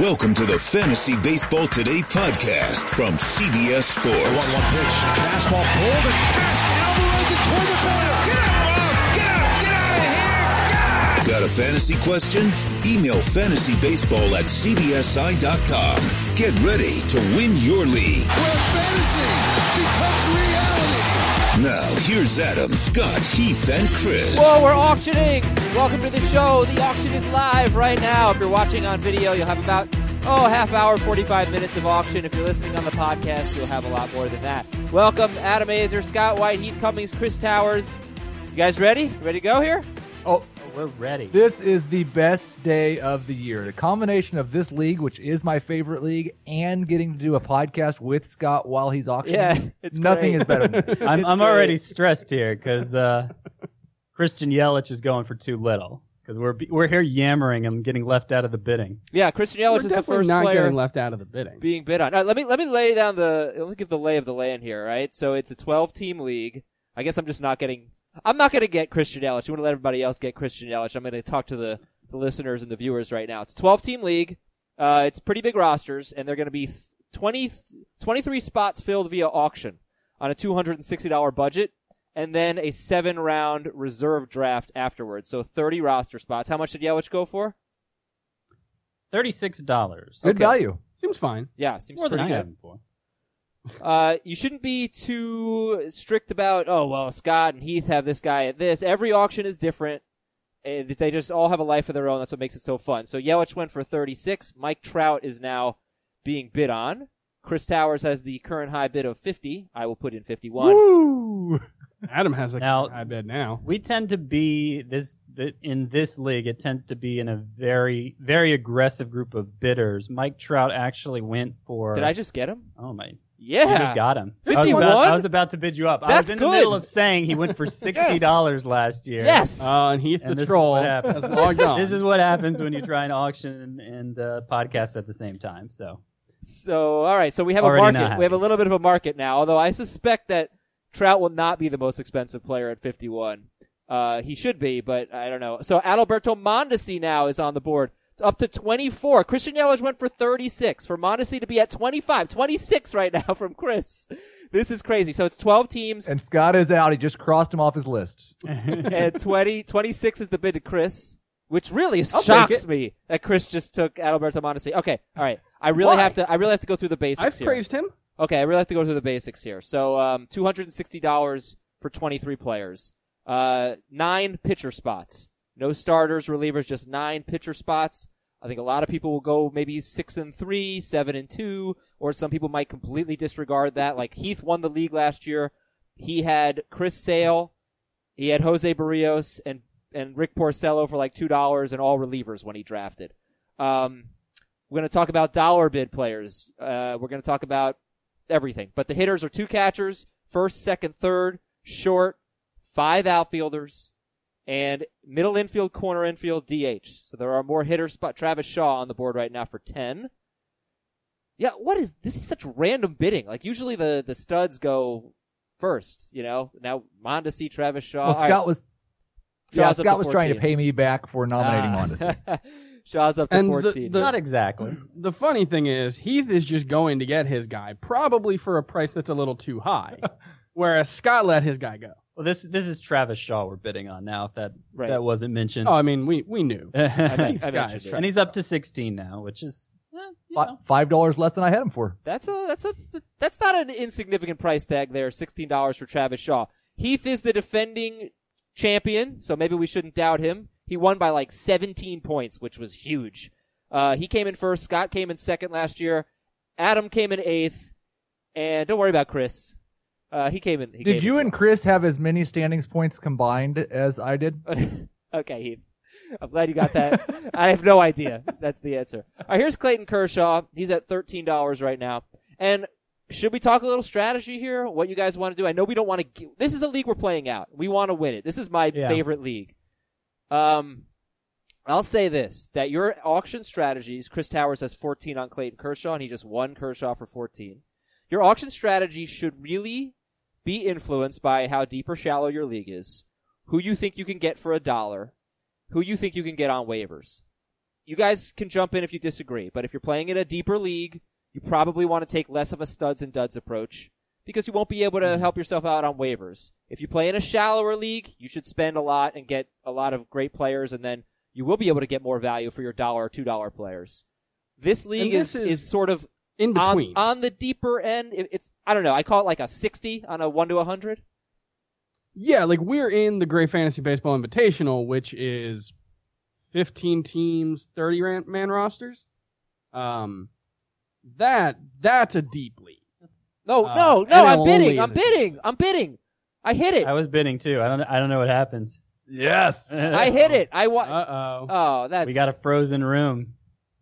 Welcome to the Fantasy Baseball Today podcast from CBS Sports. 1 1 pitch. Fastball pulled and fast. Alvarez it toward the corner. Get up, Bob. Get up. Get out of here. God. Got a fantasy question? Email fantasybaseball at cbsi.com. Get ready to win your league. Where fantasy becomes reality. Now, here's Adam, Scott, Heath, and Chris. Whoa, we're auctioning! Welcome to the show. The auction is live right now. If you're watching on video, you'll have about, oh, half hour, 45 minutes of auction. If you're listening on the podcast, you'll have a lot more than that. Welcome, Adam Aizer, Scott White, Heath Cummings, Chris Towers. You guys ready? Ready to go here? Oh, We're ready. this is the best day of the year. The combination of this league, which is my favorite league, and getting to do a podcast with Scott while he's auctioning. Yeah, it's nothing great. is better than this. I'm, I'm already stressed here because uh, Christian Yelich is going for too little. Because we're we're here yammering and getting left out of the bidding. Yeah, Christian We're Yelich is the definitely first not player getting left out of the bidding. being bid on. All right, let me let me lay down the let me give the lay of the land here. Right, so it's a 12 team league. I guess I'm just not getting. I'm not going to get Christian Yelich. You want to let everybody else get Christian Yelich. I'm going to talk to the the listeners and the viewers right now. It's a 12 team league. Uh, it's pretty big rosters, and they're going to be 20 23 spots filled via auction on a $260 budget. And then a seven round reserve draft afterwards. So 30 roster spots. How much did Yelich go for? Thirty six dollars. Good Okay. value. Seems fine. Yeah, seems More than pretty I good. have him for. Uh, you shouldn't be too strict about, oh, well, Scott and Heath have this guy at this. Every auction is different. They just all have a life of their own. That's what makes it so fun. So Yelich went for 36. Mike Trout is now being bid on. Chris Towers has the current high bid of 50. I will put in 51. Woo! Adam has a Now- high bid now. We tend to be this in this league. It tends to be in a very very aggressive group of bidders. Mike Trout actually went for. Did I just get him? Oh my! Yeah. You just got him. I was, 51? about, I was about to bid you up. That's I That's was in good. the middle of saying he went for sixty dollars last year. Yes. Uh, and Heath And the this is what happens. has logged on. This is what happens when you try and auction and, and uh, podcast at the same time. So So, all right. So we have Already a market. We have a little bit of a market now, although I suspect that Trout will not be the most expensive player at 51. Uh, he should be, but I don't know. So Adalberto Mondesi now is on the board. Up to 24. Christian Yelich went for 36. For Mondesi to be at 25. 26 right now from Chris. This is crazy. So it's 12 teams, And Scott is out. He just crossed him off his list. and 20, 26 is the bid to Chris, which really I'll shocks me that Chris just took Adalberto Mondesi. Okay, all right. I really Why? have to. I really have to go through the basics I've here. praised him. Okay, I really have to go through the basics here. So, um, two hundred and sixty dollars for twenty-three players. Uh, nine pitcher spots. No starters, relievers, just nine pitcher spots. I think a lot of people will go maybe six and three, seven and two, or some people might completely disregard that. Like Heath won the league last year. He had Chris Sale, he had Jose Berrios and and Rick Porcello for like two dollars and all relievers when he drafted. Um, we're going to talk about dollar bid players. Uh, we're going to talk about everything. But the hitters are two catchers, first, second, third, short, five outfielders, and middle infield, corner infield, DH. So there are more hitters. Spot Travis Shaw on the board right now for ten. Yeah, what is this? Is such random bidding. Like usually the the studs go first. You know, now Mondesi, Travis Shaw. Well, All right, Scott was. Shaw's up Scott to was trying to pay me back for nominating Ah. Mondesi. Shaw's up to And the- fourteen. the- not exactly. The funny thing is, Heath is just going to get his guy, probably for a price that's a little too high. whereas Scott let his guy go. Well, this this is Travis Shaw we're bidding on now. If that Right. that wasn't mentioned. Oh, I mean, we we knew. I Heath's mentioned guy and he's up to 16 now, which is eh, you Fi- know. Five dollars less than I had him for. That's a that's a that's not an insignificant price tag there. Sixteen dollars for Travis Shaw. Heath is the defending champion, so maybe we shouldn't doubt him. He won by like seventeen points, which was huge. Uh, he came in first. Scott came in second last year. Adam came in eighth, and don't worry about Chris. Uh, he came in. He Did came you in and Chris have as many standings points combined as I did? okay, Heath. I'm glad you got that. I have no idea. That's the answer. All right, here's Clayton Kershaw. He's at thirteen dollars right now. And should we talk a little strategy here? What you guys want to do? I know we don't want to. This is a league we're playing out. We want to win it. This is my Yeah. favorite league. Um, I'll say this: that your auction strategies. Chris Towers has 14 on Clayton Kershaw, and he just won Kershaw for 14. Your auction strategy should really be influenced by how deep or shallow your league is, who you think you can get for a dollar, who you think you can get on waivers. you guys can jump in if you disagree, but if you're playing in a deeper league, you probably want to take less of a studs and duds approach because you won't be able to mm-hmm. help yourself out on waivers. If you play in a shallower league, you should spend a lot and get a lot of great players, and then you will be able to get more value for your dollar or two dollar players. This league this is, is is sort of In on, between. on the deeper end. It- It's I don't know. I call it like a sixty on a one to a hundred. Yeah, like we're in the Great Fantasy Baseball Invitational, which is 15 teams, thirty man rosters. Um, that that's a deep league. No, Uh, no, no. NL I'm bidding. I'm bidding. I'm bidding. I hit it. I was bidding too. I don't. I don't know what happens. Yes. I hit it. I wa- Uh oh. Oh, that's We got a frozen room.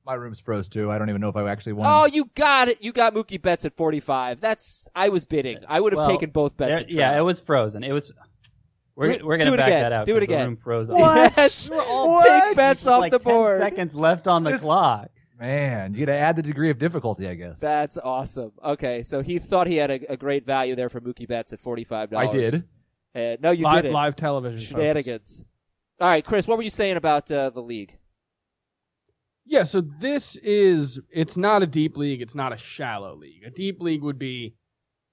My room's froze too. I don't even know if I actually won. Oh, you got it. You got Mookie Betts at 45. That's I was bidding. I would have Well, taken both bets. There- at yeah, it was frozen. It was. We're Do- we're gonna back again. that out. Do it 'cause the again. room frozen. Yes. We were all Take bets off like the 10 board. seconds left on the This- clock. Man, you got to add the degree of difficulty, I guess. That's awesome. Okay, so he thought he had a, a great value there for Mookie Betts at $45. I did. Uh, no, you live, didn't. live television. folks. Shenanigans. All right, Chris, what were you saying about uh, the league? Yeah, so this is it's not a deep league, it's not a shallow league. A deep league would be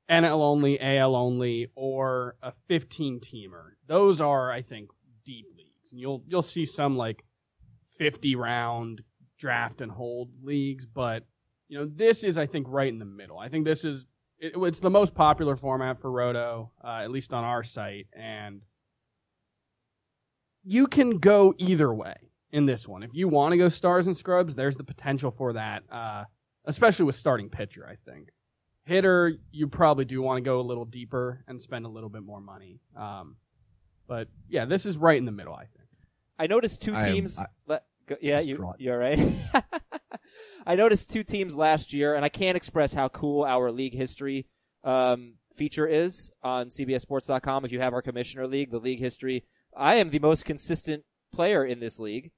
NL only, AL only, or a 15 teamer. Those are, I think, deep leagues. And you'll you'll see some like 50 round draft and hold leagues, but you know, this is I think right in the middle. I think this is it, it's the most popular format for Roto, uh, at least on our site, and you can go either way in this one. If you want to go stars and scrubs, there's the potential for that, uh, especially with starting pitcher, I think. Hitter, you probably do want to go a little deeper and spend a little bit more money. Um, but yeah, this is right in the middle, I think. I noticed two I am- teams. I- le- go, yeah, you, you're right. I noticed two teams last year, and I can't express how cool our league history um, feature is on CBSSports.com. If you have our commissioner league, the league history, I am the most consistent player in this league.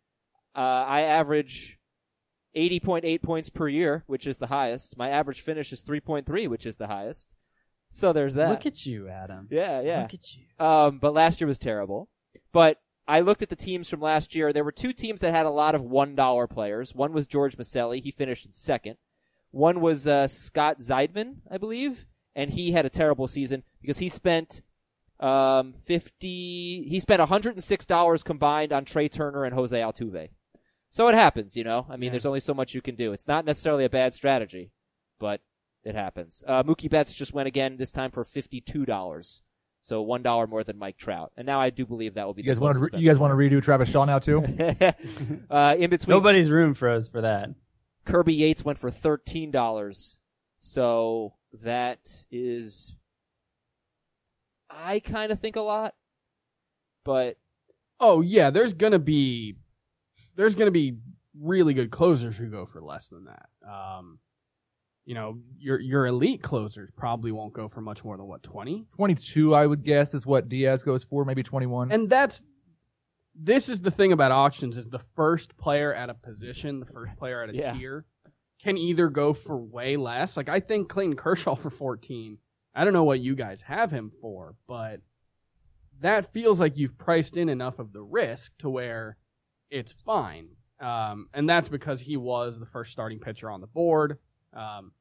Uh, I average 80.8 points per year, which is the highest. My average finish is 3.3, which is the highest. So there's that. Look at you, Adam. yeah, yeah. Look at you. Um, but last year was terrible. But I looked at the teams from last year. There were two teams that had a lot of one dollar players. One was George Maselli. He finished in second. One was uh, Scott Zeidman, I believe, and he had a terrible season because he spent um, fifty. He spent one hundred and six dollars combined on Trey Turner and Jose Altuve. So it happens, you know. I mean, Yeah. there's only so much you can do. It's not necessarily a bad strategy, but it happens. Uh, Mookie Betts just went again this time for fifty-two dollars, so one dollar more than Mike Trout. And now I do believe that will be. You guys the want most to you guys want to redo Travis Shaw now too? uh, in between, Nobody's room froze for that. Kirby Yates went for thirteen dollars, so that is, I kind of think a lot, but Oh yeah, there's gonna be there's gonna be really good closers who go for less than that. Um, you know, your your elite closers probably won't go for much more than what twenty. 22, I would guess, is what Diaz goes for. Maybe 21. And that's this is the thing about auctions is the first player at a position, the first player at a Yeah. tier, can either go for way less. Like I think Clayton Kershaw for 14. I don't know what you guys have him for, but that feels like you've priced in enough of the risk to where it's fine. Um, and that's because he was the first starting pitcher on the board. Um,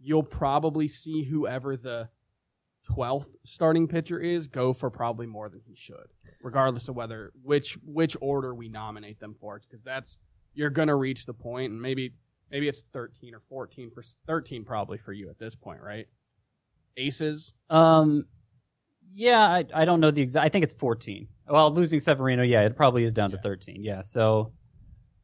you'll probably see whoever the 12th starting pitcher is go for probably more than he should, regardless of whether which which order we nominate them for, because that's you're gonna reach the point, and maybe maybe it's 13 or 14 for 13 probably for you at this point, right? Aces. Um, yeah, I, I don't know the exact. I think it's 14. Well, losing Severino, yeah, it probably is down to 13. Yeah, so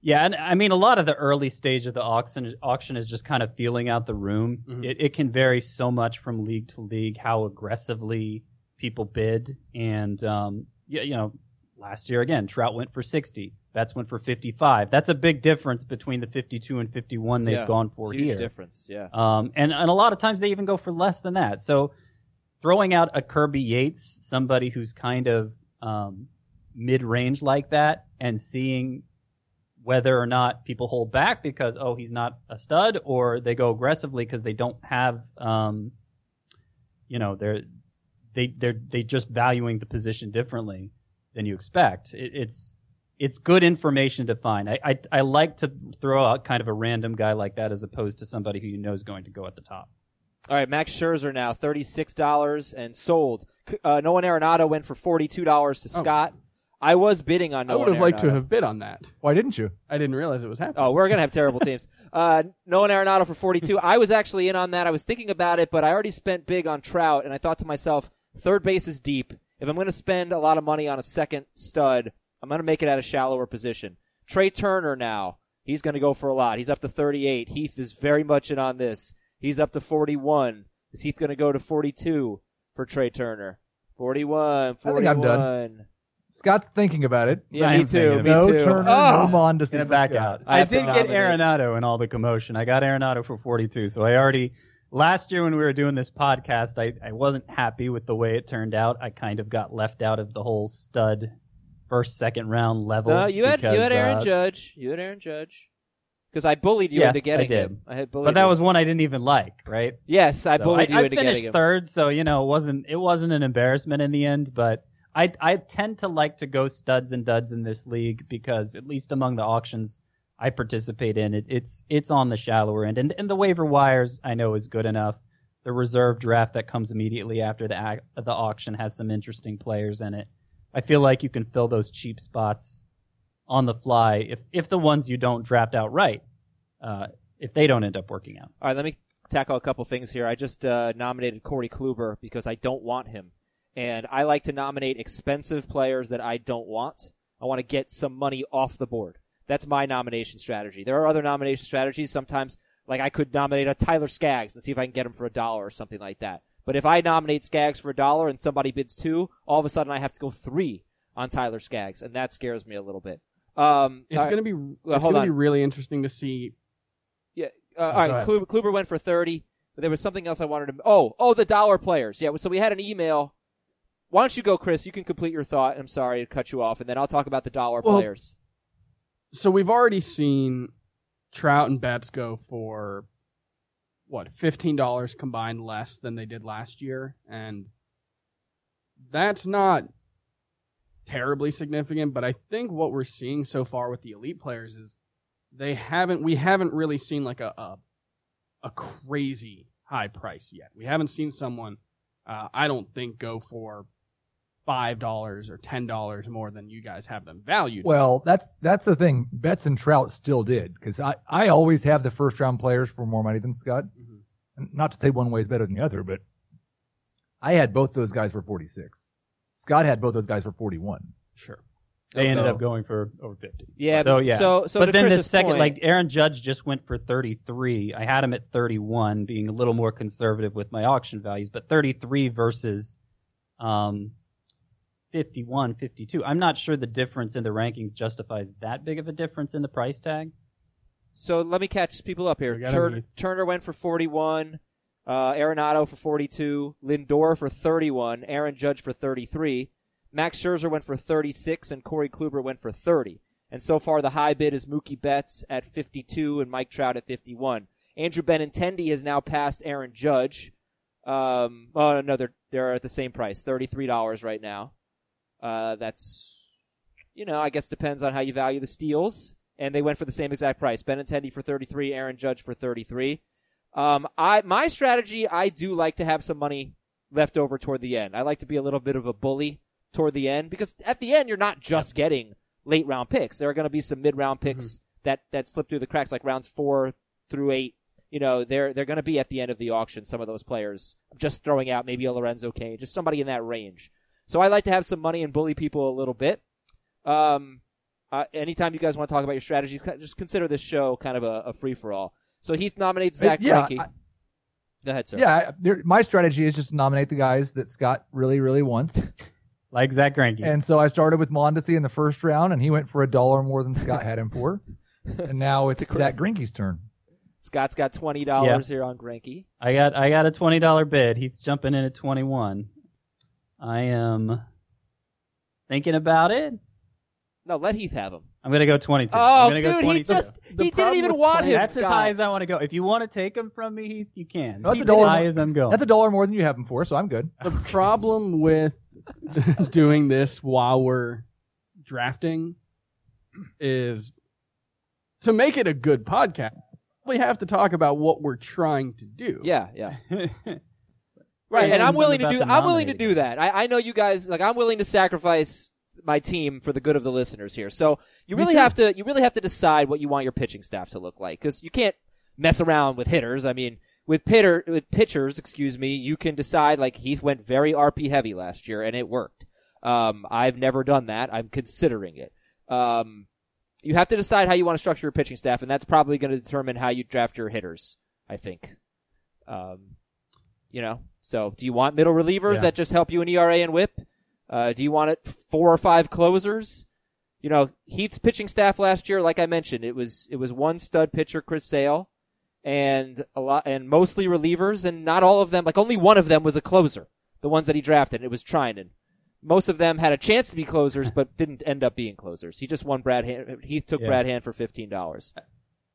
yeah, and I mean a lot of the early stage of the auction auction is just kind of feeling out the room. Mhm. It, it can vary so much from league to league how aggressively people bid, and um, yeah, you know, last year again, Trout went for 60. Betts went for 55. That's a big difference between the 52 and 51 they've Yeah, gone for huge here. difference. Yeah. Um, and, and a lot of times they even go for less than that. So throwing out a Kirby Yates, somebody who's kind of um, mid range like that, and seeing whether or not people hold back because oh he's not a stud, or they go aggressively because they don't have um, you know they're they they're they just valuing the position differently than you expect. It, it's it's good information to find. I, I I like to throw out kind of a random guy like that as opposed to somebody who you know is going to go at the top. All right, Max Scherzer now thirty six dollars and sold. C- Uh, Nolan Arenado went for forty two dollars to Oh. Scott. I was bidding on Nolan I would have liked to have bid on that. Why didn't you? I didn't realize it was happening. Oh, we're gonna have terrible teams. Uh, Nolan Arenado for 42. I was actually in on that. I was thinking about it, but I already spent big on Trout, and I thought to myself, third base is deep. If I'm gonna spend a lot of money on a second stud, I'm gonna make it at a shallower position. Trey Turner now, he's gonna go for a lot. He's up to 38. Heath is very much in on this. He's up to 41. Is Heath gonna go to 42 for Trey Turner? 41. 41. think I'm done. Scott's thinking about it. Yeah, me too. Me no too. Turner, Oh! no Mondesi. Gonna for back out. I I, did get nominate. Arenado in all the commotion. I got Arenado for 42, so I already last year when we were doing this podcast, I, I wasn't happy with the way it turned out. I kind of got left out of the whole stud first second round level. No, you had because, you had Aaron uh, Judge. You had Aaron Judge. Because I bullied you Yes, into getting I did. him. I had bullied But that you. was one I didn't even like, right? yes, I So bullied you I, into finished getting him. third, so you know it wasn't it wasn't an embarrassment in the end. But I I tend to like to go studs and duds in this league because at least among the auctions I participate in, it, it's it's on the shallower end, and and the waiver wires I know is good enough. The reserve draft that comes immediately after the the auction has some interesting players in it. I feel like you can fill those cheap spots on the fly if if the ones you don't draft outright, uh, if they don't end up working out. All right, let me tackle a couple things here. I just uh, nominated Corey Kluber because I don't want him, and I like to nominate expensive players that I don't want. I want to get some money off the board. That's my nomination strategy. There are other nomination strategies. Sometimes, like I could nominate a Tyler Skaggs and see if I can get him for a dollar or something like that. But if I nominate Skaggs for a dollar and somebody bids two, all of a sudden I have to go three on Tyler Skaggs, and that scares me a little bit. Um, It's all right. gonna be Well, it's hold gonna be really interesting to see. Yeah. Uh, all go ahead. Kluber, Kluber went for thirty, but there was something else I wanted to. Oh, oh, the dollar players. Yeah. So we had an email. Why don't you go, Chris? You can complete your thought. I'm sorry to cut you off, and then I'll talk about the dollar Well, players. So we've already seen Trout and Betts go for what fifteen dollars combined less than they did last year, and that's not terribly significant. But I think what we're seeing so far with the elite players is they haven't we haven't really seen like a a, a crazy high price yet. We haven't seen someone uh, I don't think go for five dollars or ten dollars more than you guys have them valued. Well, that's that's the thing. Betts and Trout still did because I, I always have the first round players for more money than Scott. Mhm. Not to say one way is better than the other, but I had both those guys for 46. Scott had both those guys for 41. Sure. They ended So- up going for over 50. Yeah. So but- yeah. So so but to then the Chris's second, point- like Aaron Judge just went for 33. I had him at 31, being a little more conservative with my auction values, but 33 versus um 51, 52. I'm not sure the difference in the rankings justifies that big of a difference in the price tag. So let me catch people up here. We gotta Turner, be- Turner went for 41. Uh, Arenado for 42. Lindor for 31. Aaron Judge for 33. Max Scherzer went for 36, and Corey Kluber went for 30. And so far, the high bid is Mookie Betts at 52 and Mike Trout at 51. Andrew Benintendi has now passed Aaron Judge. Um, oh no, they're they're at the same price, thirty three dollars right now. Uh, that's you know, I guess depends on how you value the steals. And they went for the same exact price. Benintendi for 33, Aaron Judge for 33. Um, I my strategy, I do like to have some money left over toward the end. I like to be a little bit of a bully toward the end because at the end you're not just getting late round picks. There are going to be some mid round picks that that slip through the cracks, like rounds four through eight. You know, they're they're going to be at the end of the auction. Some of those players. I'm just throwing out maybe a Lorenzo Cain, just somebody in that range. So I like to have some money and bully people a little bit. Um, uh, anytime you guys want to talk about your strategies, just consider this show kind of a, a free for all. So Heath nominates Zach yeah, Greinke. I- Go ahead, sir. Yeah, there, my strategy is just to nominate the guys that Scott really, really wants. Like Zach Greinke. And so I started with Mondesi in the first round, and he went for a dollar more than Scott had him for. And now it's To Chris. Zach Greinke's turn. Scott's got twenty dollars here on Greinke. I got I got a twenty dollar bid. He's jumping in at twenty one. I am thinking about it. No, let Heath have him. I'm gonna go twenty two. Oh, I'm gonna go dude, he 22. just The he didn't problem even with want playing- him. That's as Scott. high as I want to go. If you want to take him from me, Heath, you can. That's a Heath, dollar as high more- as I'm going. That's a dollar more than you have him for, so I'm good. The problem with doing this while we're drafting is to make it a good podcast. We have to talk about what we're trying to do. Yeah, yeah. Right, and I'm willing to do. I'm willing to do that. I, I know you guys. Like, I'm willing to sacrifice my team for the good of the listeners here. So you really have to. You really have to decide what you want your pitching staff to look like because you can't mess around with hitters. I mean, with pitter with pitchers, excuse me, you can decide. Like Heath went very RP heavy last year, and it worked. Um, I've never done that. I'm considering it. Um, you have to decide how you want to structure your pitching staff, and that's probably going to determine how you draft your hitters. I think. Um, you know, so do you want middle relievers Yeah. that just help you in ERA and WHIP? Uh, do you want it four or five closers? You know, Heath's pitching staff last year, like I mentioned, it was it was one stud pitcher, Chris Sale, and a lot and mostly relievers, and not all of them. Like only one of them was a closer. The ones that he drafted, it was Treinen. Most of them had a chance to be closers, but didn't end up being closers. He just won Brad Hand. Heath took Yeah. Brad Hand for fifteen dollars.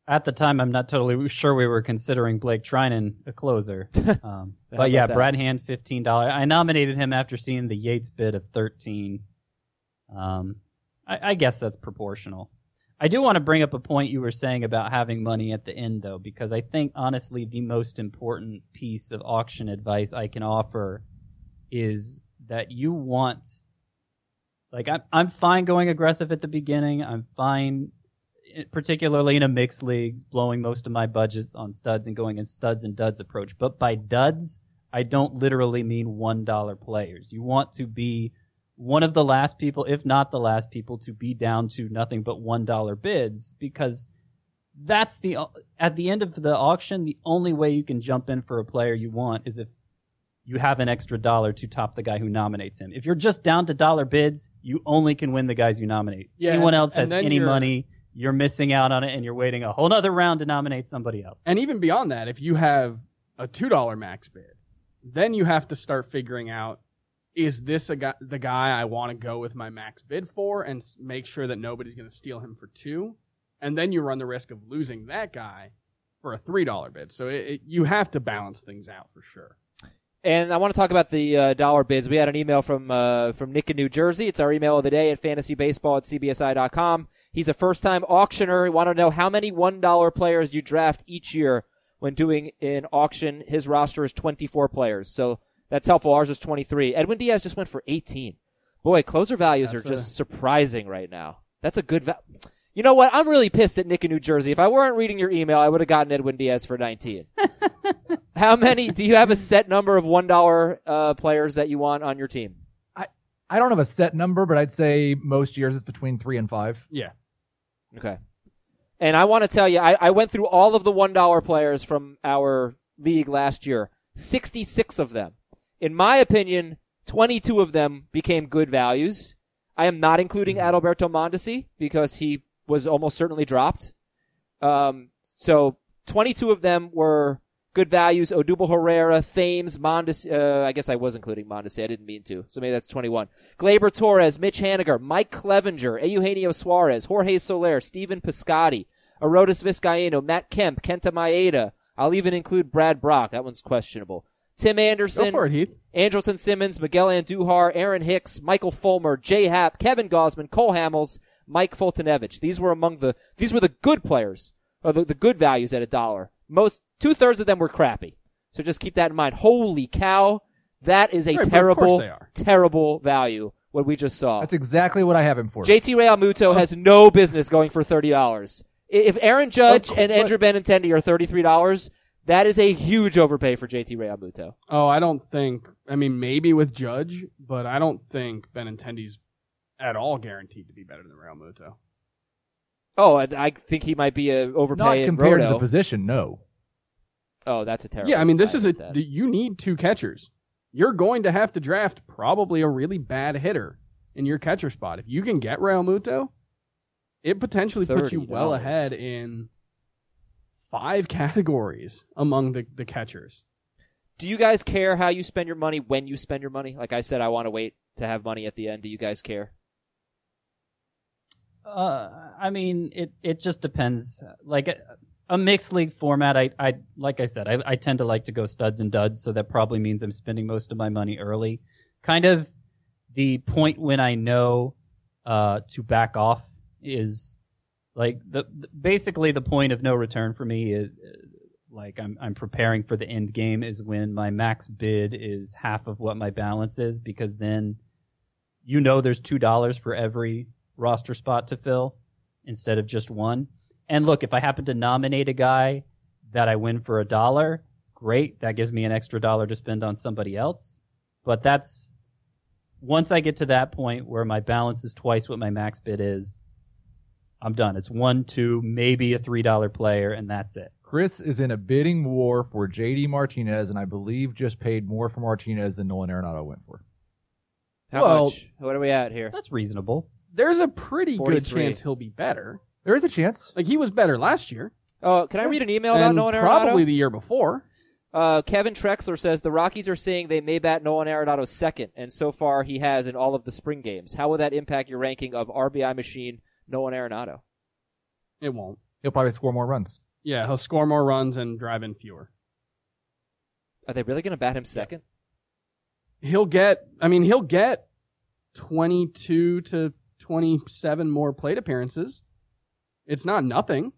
At the time, I'm not totally sure we were considering Blake Treinen a closer. Um, but yeah? Brad Hand, fifteen dollars. I nominated him after seeing the Yates bid of thirteen. Um, I, I guess that's proportional. I do want to bring up a point you were saying about having money at the end, though, because I think honestly the most important piece of auction advice I can offer is that you want, like, I'm I'm fine going aggressive at the beginning. I'm fine particularly in a mixed league, blowing most of my budgets on studs and going in studs and duds approach. But by duds, I don't literally mean one dollar players. You want to be one of the last people, if not the last people, to be down to nothing but one dollar bids because that's the at the end of the auction, the only way you can jump in for a player you want is if you have an extra dollar to top the guy who nominates him. If you're just down to dollar bids, you only can win the guys you nominate. Yeah, Anyone else has any money, you're missing out on it and you're waiting a whole nother round to nominate somebody else. And even beyond that, if you have a two dollar max bid, then you have to start figuring out is this a guy, the guy I want to go with my max bid for, and make sure that nobody's going to steal him for two, and then you run the risk of losing that guy for a three dollar bid. So it, it, you have to balance things out for sure. And I want to talk about the uh, dollar bids. We had an email from uh, from Nick in New Jersey. It's our email of the day at fantasybaseball at cbsi.com. He's a first time auctioner. We want to know how many one dollar players you draft each year when doing an auction. His roster is twenty four players, so that's helpful. Ours is twenty three. Edwin Diaz just went for eighteen. Boy, closer values That's are a- just surprising right now. That's a good value. You know what? I'm really pissed at Nick in New Jersey. If I weren't reading your email, I would have gotten Edwin Diaz for 19. How many? Do you have a set number of one dollar uh, players that you want on your team? I, I don't have a set number, but I'd say most years it's between three and five. Yeah. Okay. And I want to tell you, I, I went through all of the one dollar players from our league last year. Sixty six of them. In my opinion, twenty two of them became good values. I am not including Adalberto Mondesi because he was almost certainly dropped. Um, so twenty two of them were good values. Odubel Herrera, Thames, Mondesi. Uh, I guess I was including Mondesi. I didn't mean to. So maybe that's twenty one. Gleyber Torres, Mitch Haniger, Mike Clevinger, Eugenio Suarez, Jorge Soler, Steven Piscotty, Arodys Vizcaíno, Matt Kemp, Kenta Maeda. I'll even include Brad Brach. That one's questionable. Tim Go Anderson, for it, Heath. Andrelton Simmons, Miguel Andujar, Aaron Hicks, Michael Fulmer, Jay Happ, Kevin Gausman, Cole Hamels, Mike Foltynewicz. These were among the these were the good players, or the, the good values at a dollar. Most two thirds of them were crappy. So just keep that in mind. Holy cow, that is a Right, terrible, course they are. terrible value. What we just saw. That's exactly what I have him for. JT Realmuto has no business going for thirty dollars. If Aaron Judge and. Andrew Benintendi are thirty three dollars, that is a huge overpay for JT Realmuto. Oh, I don't think. I mean, maybe with Judge, but I don't think Benintendi's at all guaranteed to be better than Realmuto. Oh, I, I think he might be a overpay Not in compared to the position, no. Oh, that's a terrible. Yeah, I mean, this is a that. the- You need two catchers. You're going to have to draft probably a really bad hitter in your catcher spot. If you can get Realmuto, it potentially puts you well ahead in five categories among the, the catchers. Do you guys care how you spend your money when you spend your money? Like I said, I want to wait to have money at the end. Do you guys care? Uh, I mean, it it just depends. Like a, a mixed league format, I I like I said, I I tend to like to go studs and duds, so that probably means I'm spending most of my money early. Kind of the point when I know uh to back off is like the, the basically the point of no return for me is like I'm I'm preparing for the end game is when my max bid is half of what my balance is because then you know there's two dollars for every roster spot to fill instead of just one. And look, if I happen to nominate a guy that I win for a dollar, great. That gives me an extra dollar to spend on somebody else. But that's once I get to that point where my balance is twice what my max bid is, I'm done. It's one, two, maybe a three dollar player, and that's it. Chris is in a bidding war for JD Martinez, and I believe just paid more for Martinez than Nolan Arenado went for. How Well- much? What are we at here? That's reasonable. There's a pretty good 43. chance he'll be better. There is a chance. Like he was better last year, Oh, can I read an email about and Nolan Arenado? probably the year before. Uh, Kevin Trexler says the Rockies are saying they may bat Nolan Arenado second, and so far he has in all of the spring games. How will that impact your ranking of RBI machine Nolan Arenado? It won't. He'll probably score more runs. Yeah, he'll score more runs and drive in fewer. Are they really going to bat him second? He'll get. I mean, he'll get 22 to 27 more plate appearances. It's not nothing,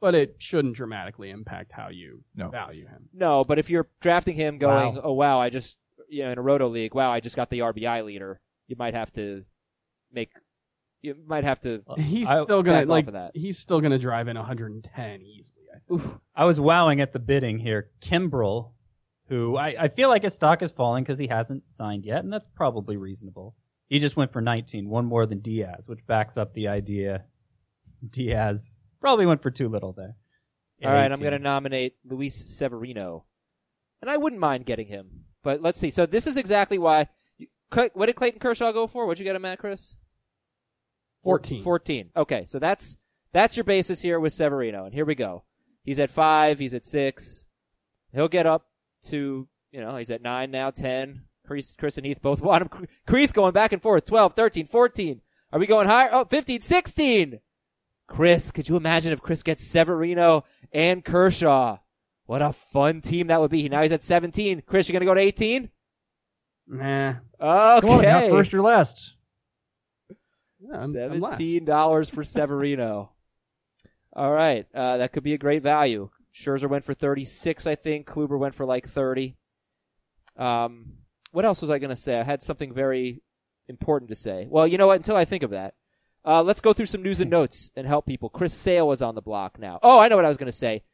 but it shouldn't dramatically impact how you No. value him. No, but if you're drafting him going, Wow. oh wow, I just you know in a roto league, wow, I just got the RBI leader. You might have to make. You might have to. He's I- still gonna like. of that. He's still gonna drive in 110 easily. I think. I was wowing at the bidding here. Kimbrel, who I, I feel like his stock is falling because he hasn't signed yet, and that's probably reasonable. He just went for 19, one more than Diaz, which backs up the idea Diaz probably went for too little there. All right, I'm going to nominate Luis Severino, and I wouldn't mind getting him. But let's see. So this is exactly why. you- What did Clayton Kershaw go for? What'd you get him at, Chris? 14. 14. Okay, so that's that's your basis here with Severino, and here we go. He's at five. He's at six. He'll get up to you know he's at nine now, ten. Chris, Chris and Heath both want him. Creeth going back and forth. 12, 13, 14. Are we going higher? Oh, 15, 16. Chris, could you imagine if Chris gets Severino and Kershaw? What a fun team that would be. Now he's at 17. Chris, you're gonna go to 18? Nah. Okay. Come on, not first or last. Yeah, I'm- I'm last. Seventeen dollars for Severino. All right, uh, that could be a great value. Scherzer went for thirty six, I think. Kluber went for like thirty. Um, what else was I going to say? I had something very important to say. Well, you know what? Until I think of that, uh, let's go through some news and notes and help people. Chris Sale was on the block now. Oh, I know what I was going to say.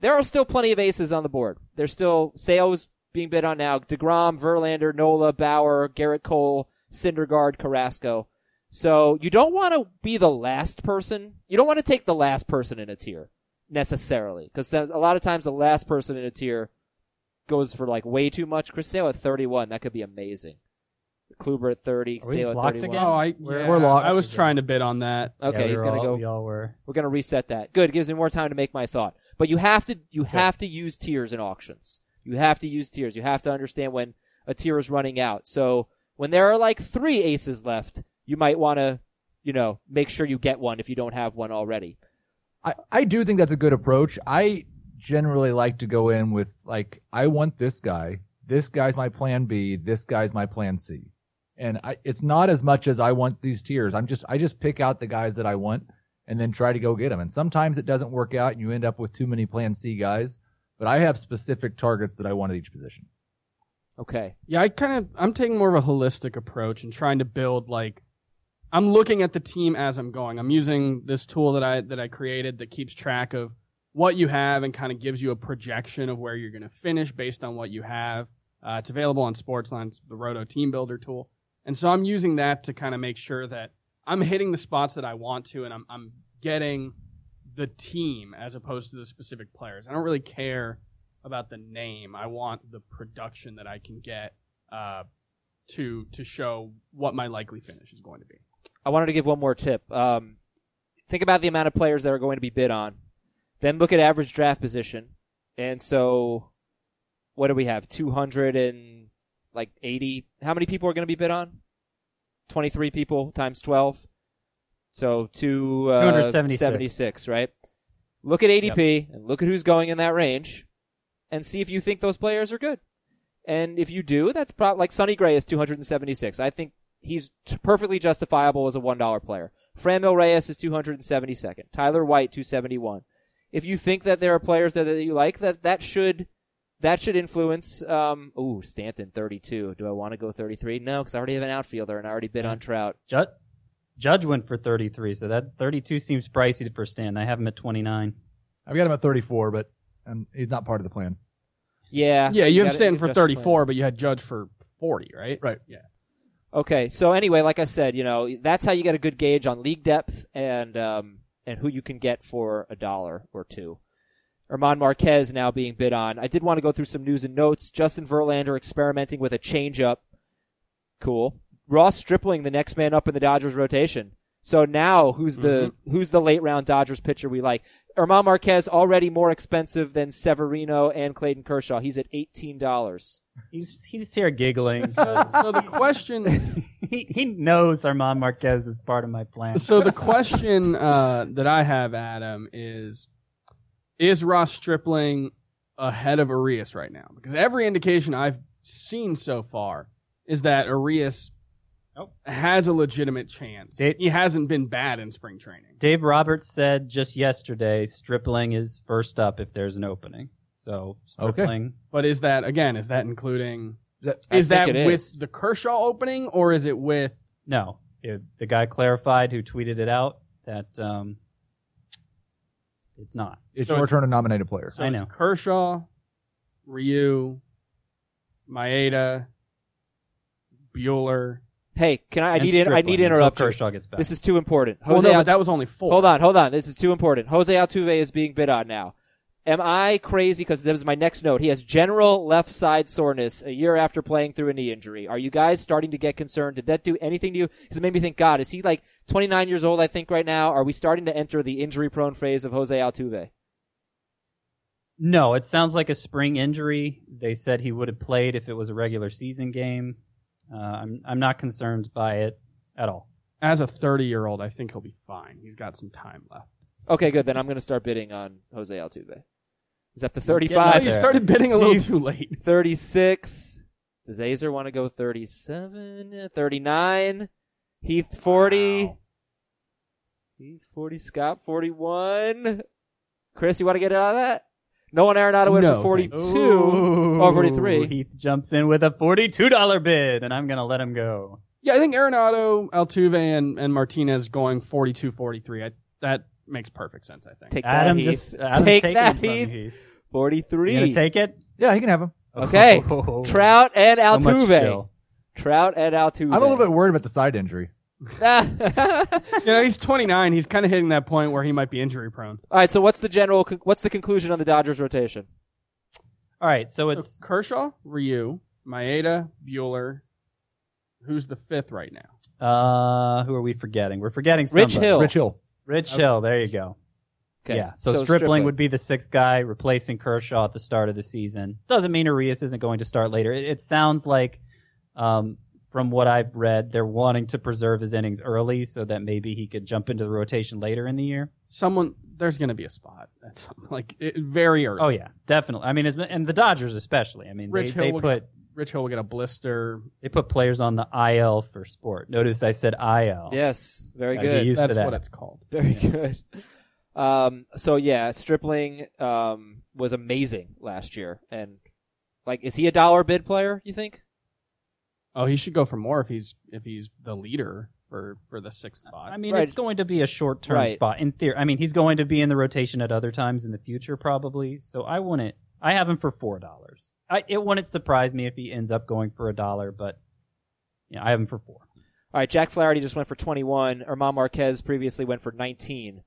There are still plenty of aces on the board. There's still Sale's being bid on now. Degrom, Verlander, Nola, Bauer, Gerrit Cole, Syndergaard, Carrasco. So you don't want to be the last person. You don't want to take the last person in a tier necessarily, because a lot of times the last person in a tier goes for like way too much. Chris Sale at 31, that could be amazing. Kluber at 30, Are we Sale at blocked 31. again? Oh, I We're- yeah, we're locked. I was trying to bid on that. Okay, Yeah, we he's gonna all- go. We all were. We're gonna reset that. Good. Gives me more time to make my thought. But you have to you have to use tiers in auctions. You have to use tiers. You have to understand when a tier is running out. So when there are like three aces left, you might want to, you know, make sure you get one if you don't have one already. I, I do think that's a good approach. I generally like to go in with like I want this guy. This guy's my plan B. This guy's my plan C. And I, it's not as much as I want these tiers. I'm just I just pick out the guys that I want and then try to go get them. And sometimes it doesn't work out and you end up with too many plan C guys. But I have specific targets that I want at each position. Okay. Yeah, I kind of I'm taking more of a holistic approach and trying to build like I'm looking at the team as I'm going. I'm using this tool that I that I created that keeps track of what you have and kind of gives you a projection of where you're going to finish based on what you have. Uh, it's available on Sportsline, it's the Roto Team Builder tool, and so I'm using that to kind of make sure that I'm hitting the spots that I want to, and I'm I'm getting the team as opposed to the specific players. I don't really care about the name. I want the production that I can get uh, to to show what my likely finish is going to be. I wanted to give one more tip. Um, think about the amount of players that are going to be bid on. Then look at average draft position. And so, what do we have? 200 and like 80. How many people are going to be bid on? 23 people times 12. So two, uh, 276. 76, right? Look at ADP and look at who's going in that range and see if you think those players are good. And if you do, that's probably like Sonny Gray is 276. I think he's t- perfectly justifiable as a one dollar player. Franmil Reyes is two hundred and seventy second. Tyler White two seventy one. If you think that there are players there that you like, that that should that should influence. Um, ooh, Stanton thirty two. Do I want to go thirty three? No, because I already have an outfielder and I already bid on Trout. Judge, Judge went for 33, so that 32 seems pricey for Stanton. I have him at 29. I've got him at 34, but um, he's not part of the plan. Yeah, Yeah, you have gotta Stanton for adjust your plan. 34, but you had Judge for 40, right? Right. Yeah. Okay, so anyway, like I said, you know that's how you get a good gauge on league depth and um, and who you can get for a dollar or two. German Marquez now being bid on. I did want to go through some news and notes. Justin Verlander experimenting with a changeup. Cool. Ross Stripling, the next man up in the Dodgers rotation. So now, who's the mm-hmm. who's the late round Dodgers pitcher we like? German Marquez already more expensive than Severino and Clayton Kershaw. He's at eighteen dollars. He's he's here giggling. So the question, he he knows German Marquez is part of my plan. so the question uh, that I have, Adam, is: Is Ross Stripling ahead of Urias right now? Because every indication I've seen so far is that Urias Nope. has a legitimate chance. Dave- he hasn't been bad in spring training. Dave Roberts said just yesterday Stripling is first up if there's an opening. So Okay. Stripling, But is that again? Is that including? That- I Is that with is. the Kershaw opening, or is it with? no. It- the guy clarified who tweeted it out that um, it's not. It's So your it's- turn to nominate a player. So I it's know. Kershaw, Ryu, Maeda, Buehler. Hey, can I? I need to, I need to interrupt you. Kershaw gets back. This is too important. Well, Jose no, Al- but that was only four. hold on, hold on. This is too important. Jose Altuve is being bid on now. Am I crazy? Because that was my next note. He has general left side soreness a year after playing through a knee injury. Are you guys starting to get concerned? Did that do anything to you? Because it made me think, God, is he like 29 years old? I think right now. Are we starting to enter the injury prone phase of Jose Altuve? No, it sounds like a spring injury. They said he would have played if it was a regular season game. Uh, I'm I'm not concerned by it at all. As a 30 year old, I think he'll be fine. He's got some time left. Okay, good. Then I'm going to start bidding on Jose Altuve. He's up to Getting up Oh, 35. you started bidding a little He's- too late. 36. Does Aizer want to go 37? 39. Heath 40. Wow. Heath 40. Scott 41. Chris, you want to get out of that? No one Arenado went No, for 42. Ooh, Oh, 43. Heath jumps in with a forty-two dollar bid, and I'm gonna let him go. Yeah, I think Arenado, Altuve, and, and Martinez going 42 43. I, that makes perfect sense, I think. Take Adam that, Heath. just Adam's Take taking that, from Heath. Heath. 43. You gonna take it? Yeah, he can have him. Okay. Oh. Trout and So much Altuve. chill. Trout and Altuve. I'm a little bit worried about the side injury. All You know, he's 29. He's kind of hitting that point where he might be injury prone. All right. So what's the general? con- What's the conclusion on the Dodgers rotation? All right, so So it's Kershaw, Ryu, Maeda, Buehler. Who's the fifth right now? uh, who are we forgetting? We're forgetting Rich somebody. Hill. Rich Hill. Rich Hill. There you go. Okay. Yeah. So, Stripling, would be the sixth guy replacing Kershaw at the start of the season. Doesn't mean Urias isn't going to start later. It, it sounds like, um, from what I've read, they're wanting to preserve his innings early so that maybe he could jump into the rotation later in the year. Someone, there's going to be a spot. That's like it, very early. Oh yeah, definitely. I mean, and the Dodgers especially. I mean, Rich they, Hill they put Rich Hill will get a blister. they put players on the IL for sport. Notice I said IL. Yes. Very Gotta good. get used to That's that. what it's called. Very good. Um, so yeah, Stripling um, was amazing last year, and like, is he a dollar bid player? You think? Oh, he should go for more if he's if he's the leader for for the sixth spot. I mean, Right. it's going to be a short term Right. spot in theory. I mean, he's going to be in the rotation at other times in the future, probably. So I wouldn't. I have him for four dollars. I it wouldn't surprise me if he ends up going for a dollar, but yeah, I have him for four. All right, Jack Flaherty just went for 21. German Marquez previously went for 19.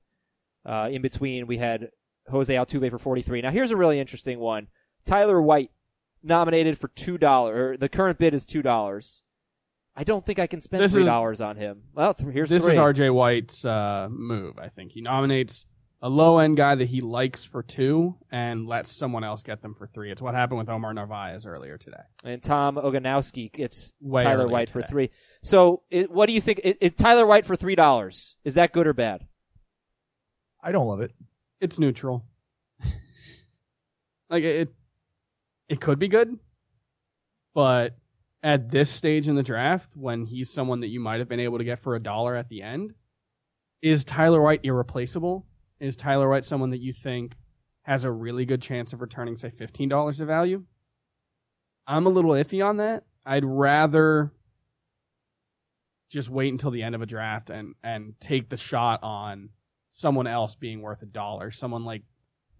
Uh, in between, we had Jose Altuve for 43. Now, here's a really interesting one. Tyler White nominated for two dollars. The current bid is two dollars. I don't think I can spend This three dollars on him. Well, th- here's this three. is R.J. White's uh, move. I think he nominates a low end guy that he likes for two and lets someone else get them for three. It's what happened with Omar Narvaez earlier today. and Tom Oganowski gets Way Tyler early White for three. So, it, what do you think? Is, is Tyler White for three dollars? Is that good or bad? I don't love it. It's neutral. like it, it could be good, but at this stage in the draft, when he's someone that you might have been able to get for a dollar at the end, is Tyler White irreplaceable? Is Tyler White someone that you think has a really good chance of returning, say, $15 of value? I'm a little iffy on that. I'd rather just wait until the end of a draft and, and take the shot on someone else being worth a dollar. Someone like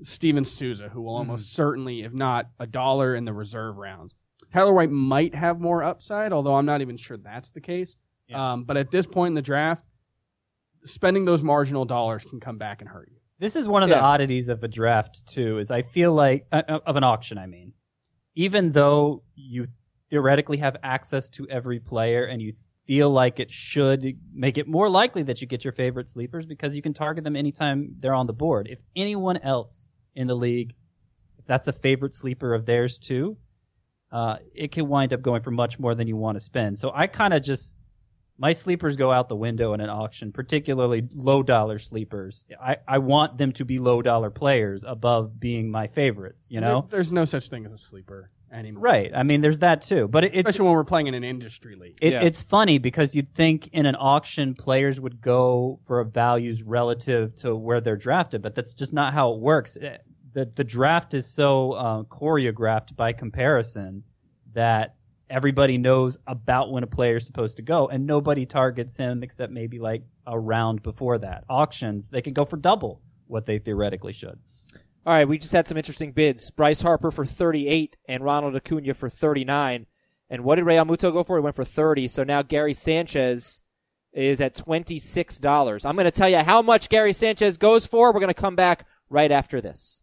Steven Souza, who will almost certainly, if not a dollar in the reserve rounds. Tyler White might have more upside, although I'm not even sure that's the case. Yeah. Um, but at this point in the draft, spending those marginal dollars can come back and hurt you. This is one of the oddities of a draft too. Is I feel like uh, uh, of an auction. I mean, even though you theoretically have access to every player and you feel like it should make it more likely that you get your favorite sleepers because you can target them anytime they're on the board. If anyone else in the league, if that's a favorite sleeper of theirs too, uh, it can wind up going for much more than you want to spend. So I kind of just my sleepers go out the window in an auction, particularly low dollar sleepers. I, I want them to be low dollar players above being my favorites, you know? There- there's no such thing as a sleeper anymore. Right. I mean, there's that too. But it, it's, Especially when we're playing in an industry league. it, Yeah. it's funny because you'd think in an auction players would go for values relative to where they're drafted, but that's just not how it works. Eh, The, the draft is so uh, choreographed by comparison that everybody knows about when a player is supposed to go, and nobody targets him except maybe like a round before that. Auctions, they can go for double what they theoretically should. All right, we just had some interesting bids. Bryce Harper for 38 and Ronald Acuna for 39. And what did Realmuto go for? He went for 30. So now Gary Sanchez is at $26. I'm going to tell you how much Gary Sanchez goes for. We're going to come back right after this.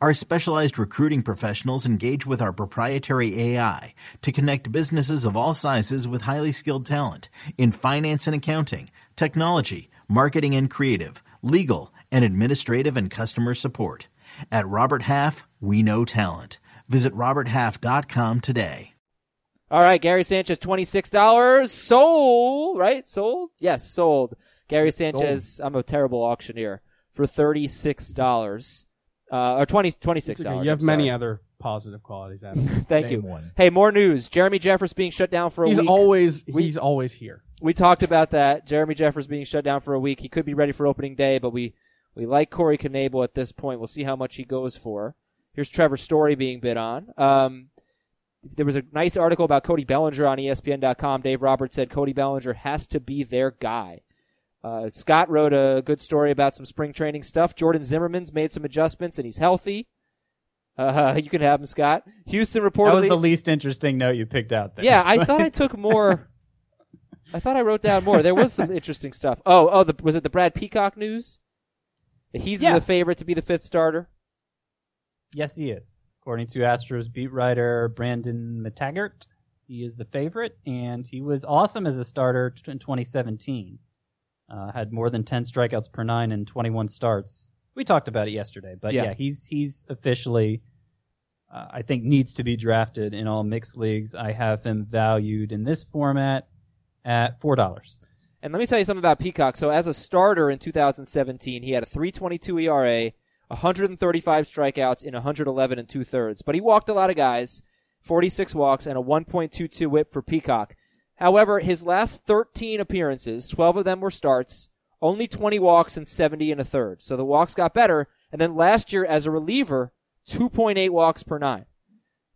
Our specialized recruiting professionals engage with our proprietary AI to connect businesses of all sizes with highly skilled talent in finance and accounting, technology, marketing and creative, legal, and administrative and customer support. At Robert Half, we know talent. Visit RobertHalf.com today. All right, Gary Sanchez, $26. Sold, right? Sold? Yes, sold. Gary Sanchez, I'm a terrible auctioneer, for $36. Uh, or 20, $26. Okay. You have I'm many sorry. other positive qualities. Adam. Thank Name you. one. Hey, more news. Jeremy Jeffress being shut down for a he's week. always We- he's always here. we talked about that. Jeremy Jeffress being shut down for a week. He could be ready for opening day, but we, we like Corey Knebel at this point. We'll see how much he goes for. Here's Trevor Story being bid on. Um, there was a nice article about Cody Bellinger on ESPN.com. Dave Roberts said Cody Bellinger has to be their guy. Uh, Scott wrote a good story about some spring training stuff. Jordan Zimmermann's made some adjustments and he's healthy. Uh, you can have him, Scott. Houston reportedly. That was the least interesting note you picked out there. Yeah, I thought I took more. I thought I wrote down more. There was some interesting stuff. Oh, oh, the, was it the Brad Peacock news? He's Yeah. the favorite to be the fifth starter. Yes, he is. According to Astros beat writer Brandon McTaggart, he is the favorite, and he was awesome as a starter in 2017. Uh, had more than 10 strikeouts per nine and 21 starts. We talked about it yesterday, but Yeah. yeah, he's he's officially, uh, I think, needs to be drafted in all mixed leagues. I have him valued in this format at four dollars. And let me tell you something about Peacock. So as a starter in 2017, he had a 3.22 ERA, 135 strikeouts in 111 and two thirds. But he walked a lot of guys, 46 walks, and a 1.22 WHIP for Peacock. However, his last 13 appearances, 12 of them were starts, only 20 walks and 70 and a third. So the walks got better. And then last year as a reliever, 2.8 walks per nine.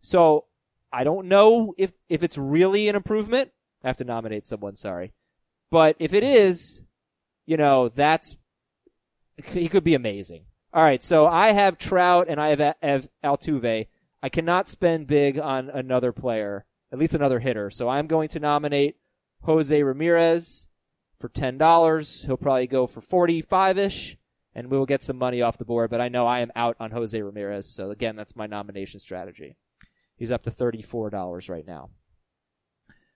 So I don't know if, if it's really an improvement I have to nominate someone. Sorry, but if it is, you know, that's he could be amazing. All right, so I have Trout and I have, have Altuve. I cannot spend big on another player, at least another hitter. So I'm going to nominate Jose Ramirez for ten dollars. He'll probably go for forty-five ish, and we will get some money off the board. But I know I am out on Jose Ramirez, so again, that's my nomination strategy. He's up to thirty-four dollars right now.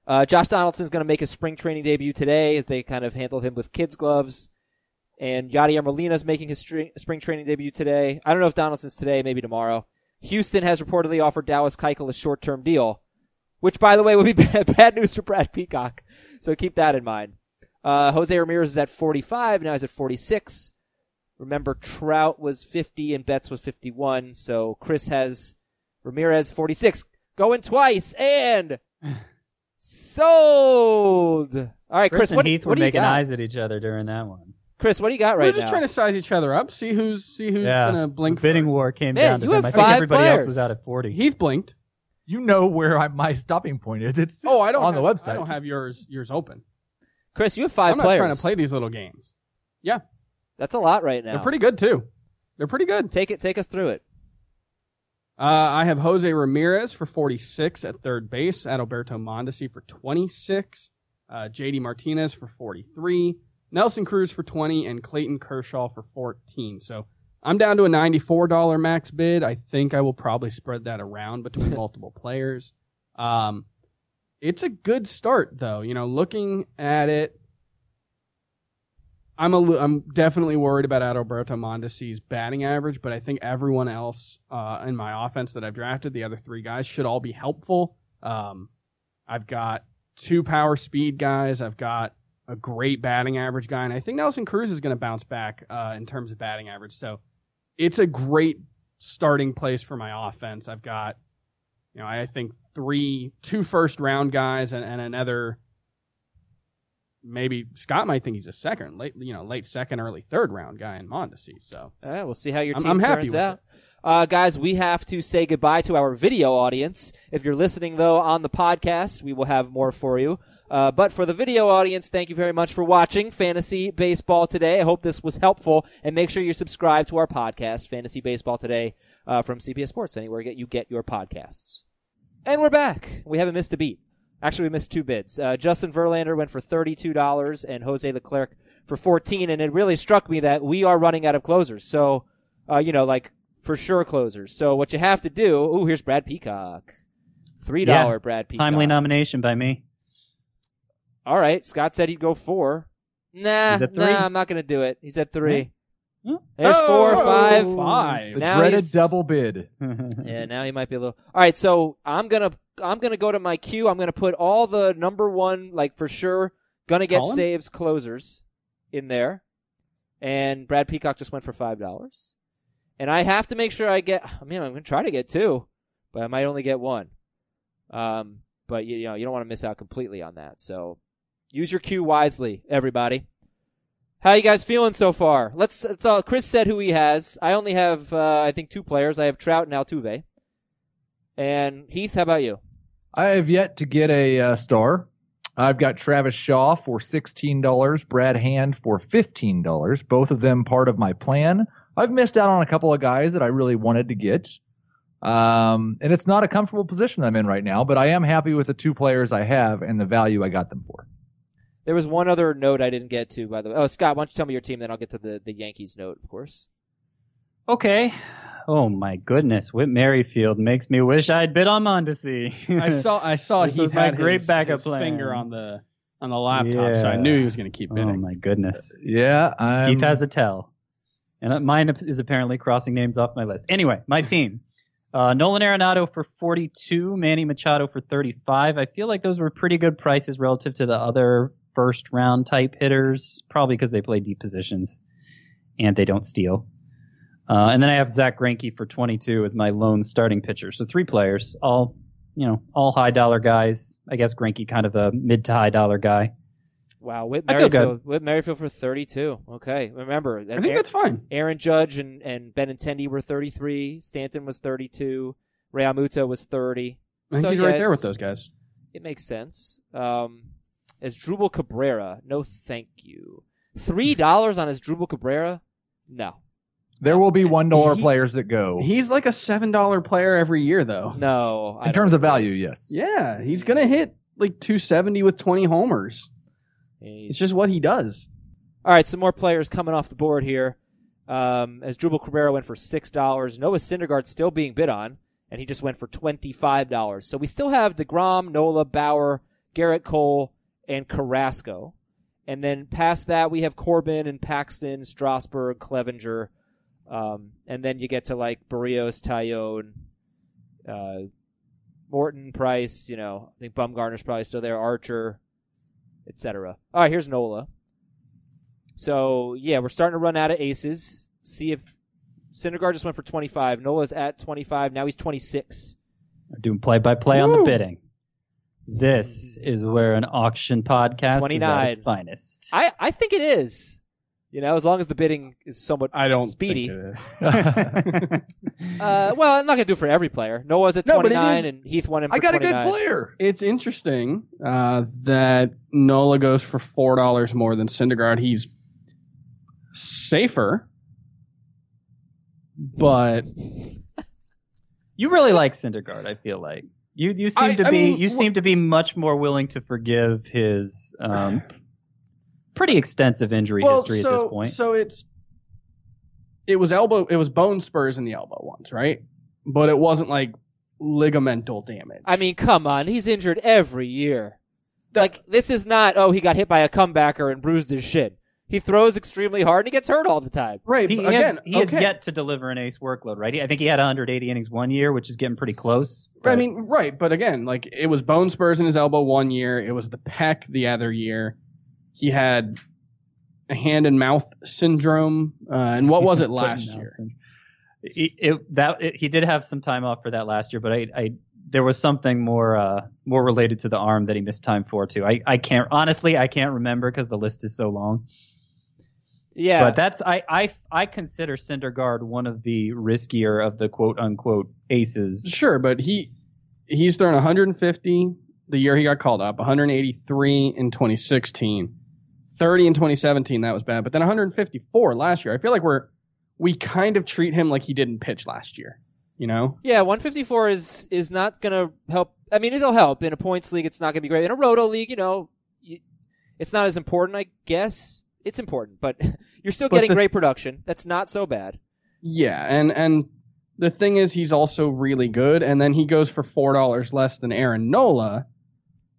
Uh, Josh Donaldson's going to make his spring training debut today, as they kind of handled him with kids' gloves. And Yadier Molina's making his spring training debut today. I don't know if Donaldson's today, maybe tomorrow. Houston has reportedly offered Dallas Keuchel a short-term deal, which, by the way, would be bad, bad news for Brad Peacock. So keep that in mind. Uh, Jose Ramirez is at 45. Now he's at 46. Remember, Trout was 50 and Betts was 51. So Chris has Ramirez 46 going twice and sold. All right, Chris. Chris and what, Heath what were do making got? eyes at each other during that one. Chris, what do you got right now? We're just now? trying to size each other up, see who's see who's yeah, gonna blink. bidding first. war came Man, down to them. I think everybody players. else was out at 40. Heath blinked. You know where I, my stopping point is. It's Oh, I don't on have, the website. I don't have yours yours open. Chris, you have 5 I'm not trying to play these little games. Yeah, That's a lot right now. they're pretty good too. They're pretty good. Take it. Take us through it. Uh, I have Jose Ramirez for 46 at third base, Adalberto Mondesi for 26, uh, JD Martinez for 43, Nelson Cruz for 20, and Clayton Kershaw for 14. So I'm down to a $94 max bid. I think I will probably spread that around between multiple players. Um, it's a good start though. You know, looking at it, I'm a, I'm definitely worried about Adalberto Mondesi's batting average, but I think everyone else uh, in my offense that I've drafted, the other three guys, should all be helpful. Um, I've got two power speed guys. I've got a great batting average guy, and I think Nelson Cruz is going to bounce back uh, in terms of batting average. So it's a great starting place for my offense. I've got, you know, I think three, two first round guys and, and another maybe Scott might think he's a second, late, you know, late second, early third round guy in Mondesi. So All right, we'll see how your I'm- team I'm happy turns with out. Uh, guys, we have to say goodbye to our video audience. If you're listening, though, on the podcast, we will have more for you. Uh, but for the video audience, thank you very much for watching Fantasy Baseball Today. I hope this was helpful, and make sure you subscribe to our podcast, Fantasy Baseball Today, uh, from CBS Sports, anywhere you get your podcasts. And we're back. We haven't missed a beat. Actually, we missed two bids. Uh, Justin Verlander went for $32 and Jose Leclerc for 14 and it really struck me that we are running out of closers. So, uh, you know, like for sure closers. So what you have to do, ooh, here's Brad Peacock. $3 Yeah, Brad Peacock. Timely nomination by me. All right. Scott said he'd go four. Nah, He's at three? nah, I'm not going to do it. He's at three. Hmm. There's four, Oh, five. five. the Now dreaded he's- double bid. Yeah, now he might be a little. All right, so I'm gonna I'm gonna go to my queue. I'm gonna put all the number one, like for sure, gonna get Colin? saves closers in there. And Brad Peacock just went for five dollars. And I have to make sure I get. I mean, I'm gonna try to get two, but I might only get one. Um, but you, you know, you don't want to miss out completely on that. So use your queue wisely, everybody. How you guys feeling so far? Let's. Let's. Uh, Chris said who he has. I only have, uh, I think, two players. I have Trout and Altuve. And Heath, how about you? I have yet to get a uh, star. I've got Travis Shaw for $16, Brad Hand for $15, both of them part of my plan. I've missed out on a couple of guys that I really wanted to get. Um, and it's not a comfortable position I'm in right now, but I am happy with the two players I have and the value I got them for. There was one other note I didn't get to, by the way. Oh, Scott, why don't you tell me your team, then I'll get to the, the Yankees note, of course. okay. Oh my goodness, Whit Merrifield makes me wish I'd bid on Mondesi. I saw I saw he was my had great his, backup his plan. finger on the on the laptop, so I knew he was going to keep bidding. oh my goodness. Yeah, I'm, Heath has a tell. And uh, mine is apparently crossing names off my list. Anyway, my team. Uh, Nolan Arenado for 42, Manny Machado for 35. I feel like those were pretty good prices relative to the other first round type hitters, probably because they play deep positions and they don't steal. Uh, and then I have Zach Greinke for 22 as my lone starting pitcher. So three players, all, you know, all high dollar guys. I guess Greinke kind of a mid to high dollar guy. Wow, Whit I feel good. Merrifield. Whit Merrifield for 32. Okay, remember. I think that's fine. Aaron Judge and, and Benintendi were 33. Stanton was 32. Realmuto was 30. I think So, he's yeah, right there with those guys. It makes sense. Um, Asdrubal Cabrera. No, thank you. Three dollars on Asdrubal Cabrera? No, There will be one dollar He- players that go. He's like a seven dollar player every year, though. no. I in don't terms of agree. value, yes. Yeah, he's gonna hit like 270 with 20 homers. He's- It's just what he does. All right, some more players coming off the board here. Um, Asdrubal Cabrera went for six dollars, Noah Syndergaard still being bid on, and he just went for twenty five dollars. So we still have Degrom, Nola, Bauer, Gerrit Cole, and Carrasco, and then past that we have Corbin and Paxton, Strasburg, Clevinger, um, and then you get to like Berrios, Taillon, uh, Morton, Price. You know, I think Bumgarner's probably still there, Archer, etc. All right, here's Nola. So yeah, we're starting to run out of aces. See if Syndergaard just went for 25. Nola's at 25. Now he's 26. We're doing play by play on the bidding. This is where an auction podcast is at its finest. I, I think it is. You know, as long as the bidding is somewhat I don't speedy. Think it is. Uh, well, I'm not gonna do it for every player. Noah's at No, but it 29 is- and Heath won him. For I got a 29. good player. it's interesting uh, that Nola goes for four dollars more than Syndergaard. He's safer, but you really like Syndergaard, I feel like. You you seem I- to I be mean, you wh- seem to be much more willing to forgive his um, pretty extensive injury well, history so, at this point. So it's it was elbow, it was bone spurs in the elbow once, right? But it wasn't like ligamental damage. I mean, come on, he's injured every year. like this is not. Oh, he got hit by a comebacker and bruised his shin. He throws extremely hard and he gets hurt all the time. right? he, but again, has, he has yet to deliver an ace workload, right? I think he had 180 innings one year, which is getting pretty close. I mean, right, but again, like it was bone spurs in his elbow one year. It was the pec the other year. He had a hand and mouth syndrome. Uh, and what was it last year? It, it- that it, he did have some time off for that last year, but I, I there was something more uh, more related to the arm that he missed time for too. I, I can't honestly I can't remember because the list is so long. Yeah, But that's I, I I consider Syndergaard one of the riskier of the quote unquote aces. Sure, but he he's thrown 150 the year he got called up, 183 in 2016, 30 in 2017. That was bad, but then 154 last year. I feel like we're we kind of treat him like he didn't pitch last year. You know? Yeah, 154 is is not going to help. I mean, it'll help in a points league. It's not going to be great in a roto league. You know, it's not as important, I guess. It's important, but you're still But getting the- great production. That's not so bad. Yeah, and and the thing is, he's also really good, and then he goes for four dollars less than Aaron Nola,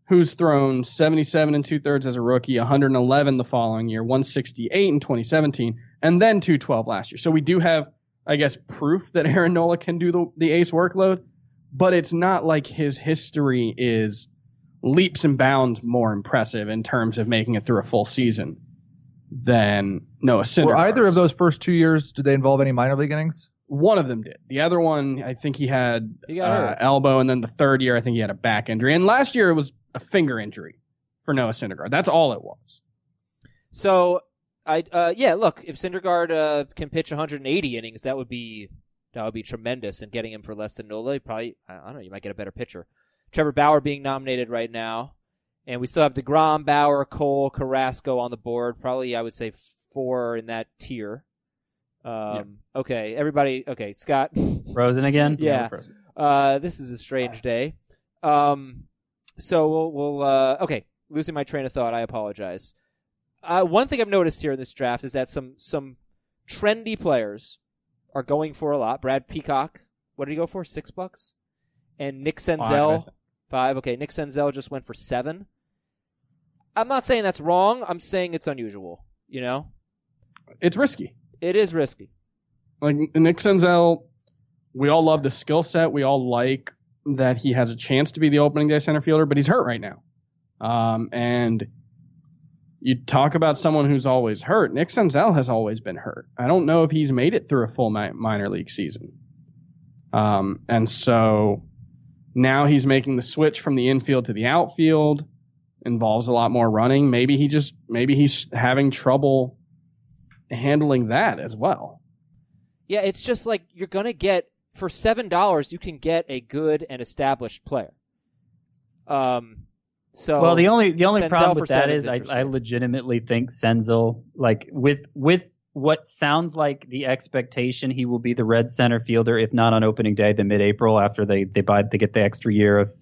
who's thrown seventy-seven and two-thirds as a rookie, one hundred and eleven the following year, one sixty-eight in twenty seventeen, and then two twelve last year. So we do have, I guess, proof that Aaron Nola can do the the ace workload, but it's not like his history is leaps and bounds more impressive in terms of making it through a full season than Noah Syndergaard. Were either of those first two years, did they involve any minor league innings? One of them did. The other one, I think he had He got uh, elbow, and then the third year, I think he had a back injury. And last year, it was a finger injury for Noah Syndergaard. That's all it was. So, I uh, yeah, look, if Syndergaard uh, can pitch 180 innings, that would be that would be tremendous. And getting him for less than Nola, you probably I don't know, you might get a better pitcher. Trevor Bauer being nominated right now, and we still have Degrom, Bauer, Cole, Carrasco on the board. Probably, I would say four in that tier. Um, Okay, everybody. Okay, Scott. Frozen again? Yeah. Uh, this is a strange day. Um, so we'll, we'll uh, okay, losing my train of thought. I apologize. Uh, one thing I've noticed here in this draft is that some some trendy players are going for a lot. Brad Peacock, what did he go for? Six bucks. And Nick Senzel, Five. five. Okay, Nick Senzel just went for seven. I'm not saying that's wrong. I'm saying it's unusual. You know, It's risky. it is risky. Like Nick Senzel, we all love the skill set. We all like that he has a chance to be the opening day center fielder, but he's hurt right now. Um, and you talk about someone who's always hurt. Nick Senzel has always been hurt. I don't know if he's made it through a full mi- minor league season. Um, and so now he's making the switch from the infield to the outfield. Involves a lot more running. Maybe he just maybe he's having trouble handling that as well. Yeah, it's just like you're gonna get for seven dollars, you can get a good and established player. Um, So well, the only the only Senzel problem for with that seven's is I, I legitimately think Senzel, like with with what sounds like the expectation, he will be the red center fielder, if not on opening day, then mid-April after they they buy they get the extra year of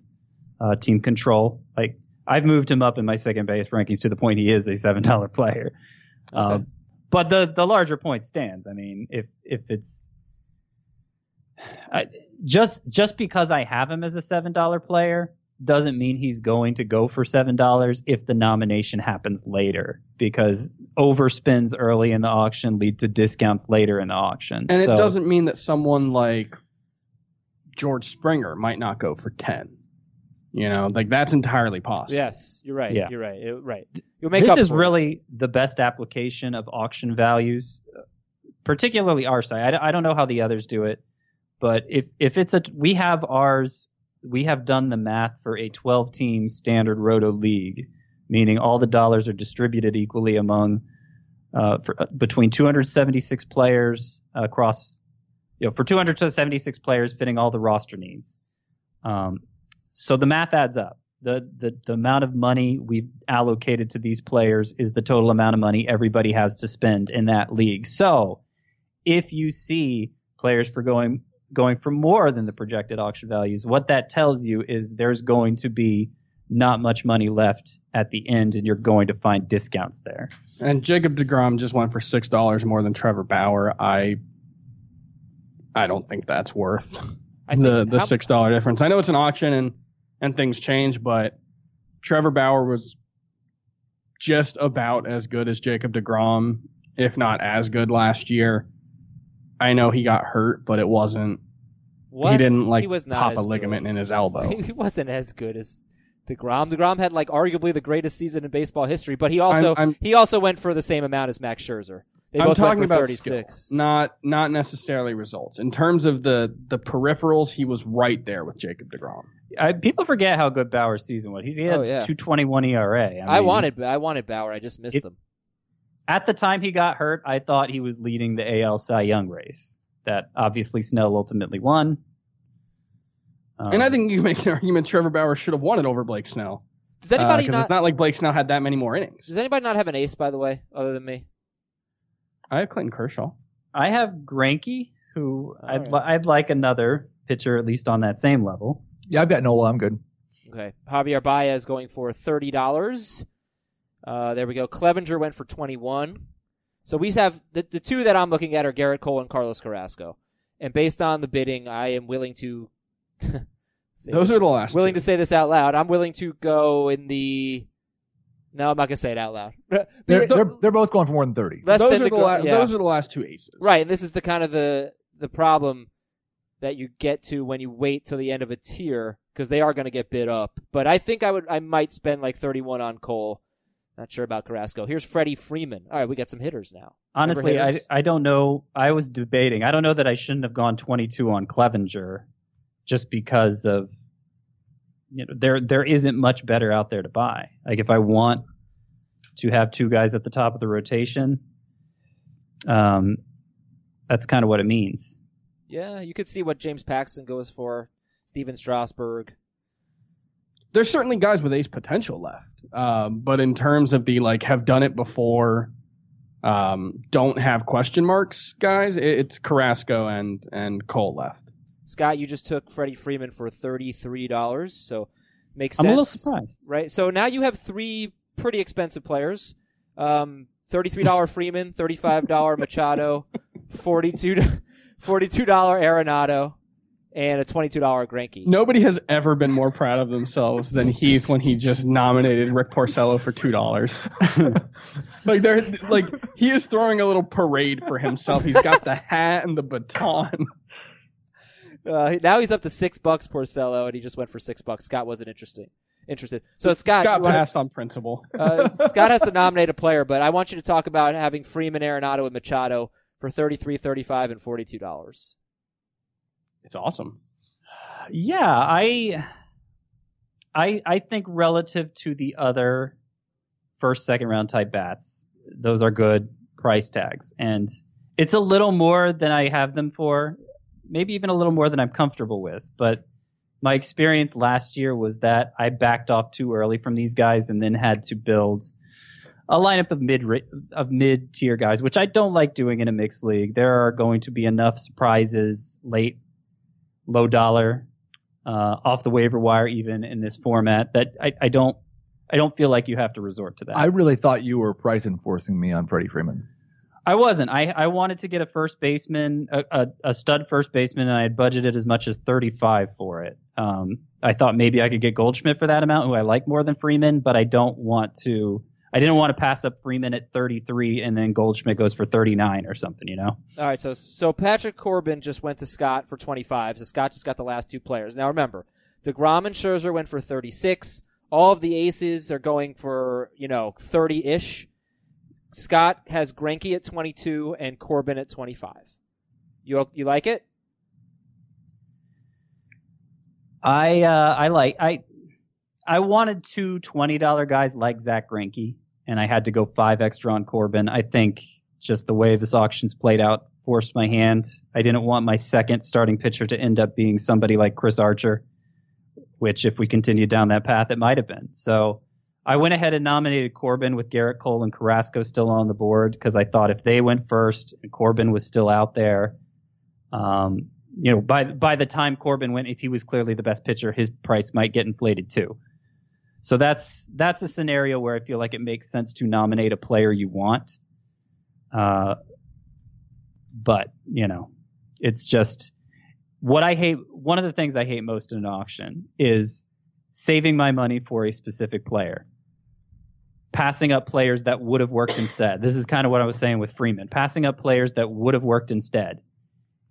uh, team control. Like I've moved him up in my second base rankings to the point he is a seven dollar player. Um, but the the larger point stands. I mean, if if it's I, just just because I have him as a seven dollar player doesn't mean he's going to go for seven dollars if the nomination happens later because overspins early in the auction lead to discounts later in the auction. And So- it doesn't mean that someone like George Springer might not go for 10. You know, like that's entirely possible. yes, you're right. Yeah. You're right. It- right. You'll make this up is for it. really the best application of auction values, particularly our side. I, I don't know how the others do it, but if if it's a we have ours, we have done the math for a 12 team standard roto league, meaning all the dollars are distributed equally among uh, for, uh, between 276 players across, you know, for 276 players fitting all the roster needs. Um, so the math adds up. The, the the amount of money we've allocated to these players is the total amount of money everybody has to spend in that league. So if you see players for going going for more than the projected auction values, what that tells you is there's going to be not much money left at the end, and you're going to find discounts there. And Jacob DeGrom just went for six dollars more than Trevor Bauer. I I don't think that's worth I think the the how- six dollar difference. I know it's an auction and and things change, but Trevor Bauer was just about as good as Jacob DeGrom, if not as good last year. I know he got hurt, but it wasn't. What? He didn't like he was not pop a ligament good. in his elbow. he wasn't as good as Degrom. Degrom had like arguably the greatest season in baseball history, but he also I'm- I'm- he also went for the same amount as Max Scherzer. They I'm both talking for about 36. skill, not not necessarily results. In terms of the the peripherals, he was right there with Jacob Degrom. I, people forget how good Bauer's season was. He's he had Oh, yeah. 221 ERA. I, mean, wanted I wanted Bauer. I just missed It- him. at the time he got hurt, I thought he was leading the AL Cy Young race. That obviously Snell ultimately won. Um, and I think you make an argument Trevor Bauer should have won it over Blake Snell. Does anybody Because not, it's not like Blake Snell had that many more innings. Does anybody not have an ace by the way, other than me? I have Clayton Kershaw. I have Greinke, who All I'd right. li- I'd like another pitcher at least on that same level. Yeah, I've got Nola. I'm good. Okay, Javier Baez going for thirty dollars. Uh, there we go. Clevinger went for twenty one. So we have the the two that I'm looking at are Gerrit Cole and Carlos Carrasco, and based on the bidding, I am willing to. Those this- are the last. willing two. to say this out loud. I'm willing to go in the. No, I'm not gonna say it out loud. They're, they're, they're both going for more than 30. less Those than are the Degrom- la- yeah. those are the last two aces. Right, and this is the kind of the the problem that you get to when you wait till the end of a tier because they are going to get bid up. But I think I would I might spend like 31 on Cole. Not sure about Carrasco. Here's Freddie Freeman. All right, we got some hitters now. Honestly, Remember I? I don't know. I was debating. I don't know that I shouldn't have gone 22 on Clevinger, just because of you know there there isn't much better out there to buy. Like if I want to have two guys at the top of the rotation, um, that's kind of what it means. Yeah, you could see what James Paxton goes for. Stephen Strasburg. There's certainly guys with ace potential left, um, but in terms of the like have done it before, um, don't have question marks, guys. It, it's Carrasco and and Cole left. Scott, you just took Freddie Freeman for $33, so makes sense. I'm a little surprised. right? So now you have three pretty expensive players. Um, $33 Freeman, $35 Machado, $42, $42 Arenado, and a $22 Greinke. Nobody has ever been more proud of themselves than Heath when he just nominated Rick Porcello for two dollars. like they're like he is throwing a little parade for himself. He's got the hat and the baton. Uh, now he's up to six bucks Porcello, and he just went for six bucks. Scott wasn't interesting. Interested. So Scott, Scott you wanna- passed on principle. uh, Scott has to nominate a player, but I want you to talk about having Freeman, Arenado, and Machado for 33 35 and $42. It's awesome. Yeah, I, I, I think relative to the other first, second round type bats, those are good price tags, and it's a little more than I have them for, maybe even a little more than I'm comfortable with. But my experience last year was that I backed off too early from these guys and then had to build a lineup of mid of mid tier guys, which I don't like doing in a mixed league. There are going to be enough surprises late, low dollar, uh, off the waiver wire, even in this format that I, I don't I don't feel like you have to resort to that. I really thought you were price enforcing me on Freddie Freeman. I wasn't. I, I wanted to get a first baseman, a, a, a stud first baseman, and I had budgeted as much as 35 for it. Um, I thought maybe I could get Goldschmidt for that amount, who I like more than Freeman, but I don't want to. I didn't want to pass up Freeman at 33 and then Goldschmidt goes for 39 or something, you know? All right, so so Patrick Corbin just went to Scott for 25. So Scott just got the last two players. Now remember, Degrom and Scherzer went for 36. All of the aces are going for you know 30 ish. Scott has Greinke at 22 and Corbin at 25. You you like it? I uh, I like I I wanted two twenty dollar guys like Zach Greinke, and I had to go five extra on Corbin. I think just the way this auction's played out forced my hand. I didn't want my second starting pitcher to end up being somebody like Chris Archer, which if we continued down that path, it might have been. So I went ahead and nominated Corbin with Gerrit Cole and Carrasco still on the board because I thought if they went first and Corbin was still out there, um, you know, by by the time Corbin went, if he was clearly the best pitcher, his price might get inflated too. So that's that's a scenario where I feel like it makes sense to nominate a player you want. Uh, but you know, it's just what I hate. One of the things I hate most in an auction is saving my money for a specific player, passing up players that would have worked instead. This is kind of what I was saying with Freeman, passing up players that would have worked instead.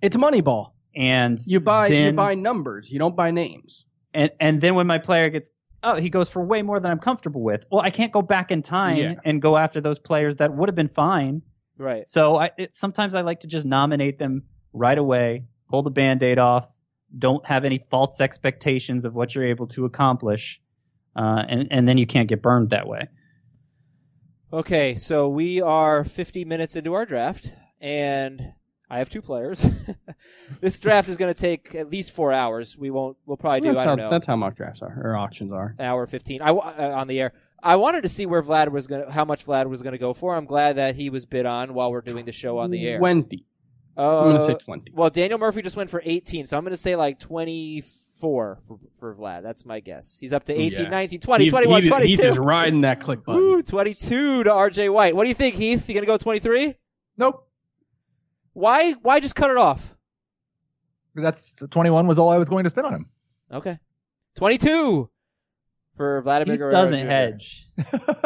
It's Moneyball. And You buy you buy numbers. You don't buy names. and and then when my player gets oh he goes for way more than I'm comfortable with. Well, I can't go back in time Yeah. and go after those players that would have been fine. Right. So I it, sometimes I like to just nominate them right away, pull the band-aid off, don't have any false expectations of what you're able to accomplish. Uh, and, and then you can't get burned that way. Okay, so we are 50 minutes into our draft, and I have two players. this draft is going to take at least four hours. We won't. We'll probably do. that's, I how, don't know. that's how mock drafts are or auctions are. an hour 15 I, uh, on the air. I wanted to see where Vlad was going to, how much Vlad was going to go for. I'm glad that he was bid on while we're doing the show on the air. Twenty. uh, I'm gonna say twenty. Well, Daniel Murphy just went for 18, so I'm going to say like 24 for, for Vlad. That's my guess. He's up to 18, Yeah. 19, 20, He- 21, he, 22. He's just riding that click button. Ooh, 22 to RJ White. What do you think, Heath? You going to go 23? Nope. Why why just cut it off? That's 21 was all I was going to spend on him. Okay. 22 for Vladimir He Guerrero doesn't Jr. hedge,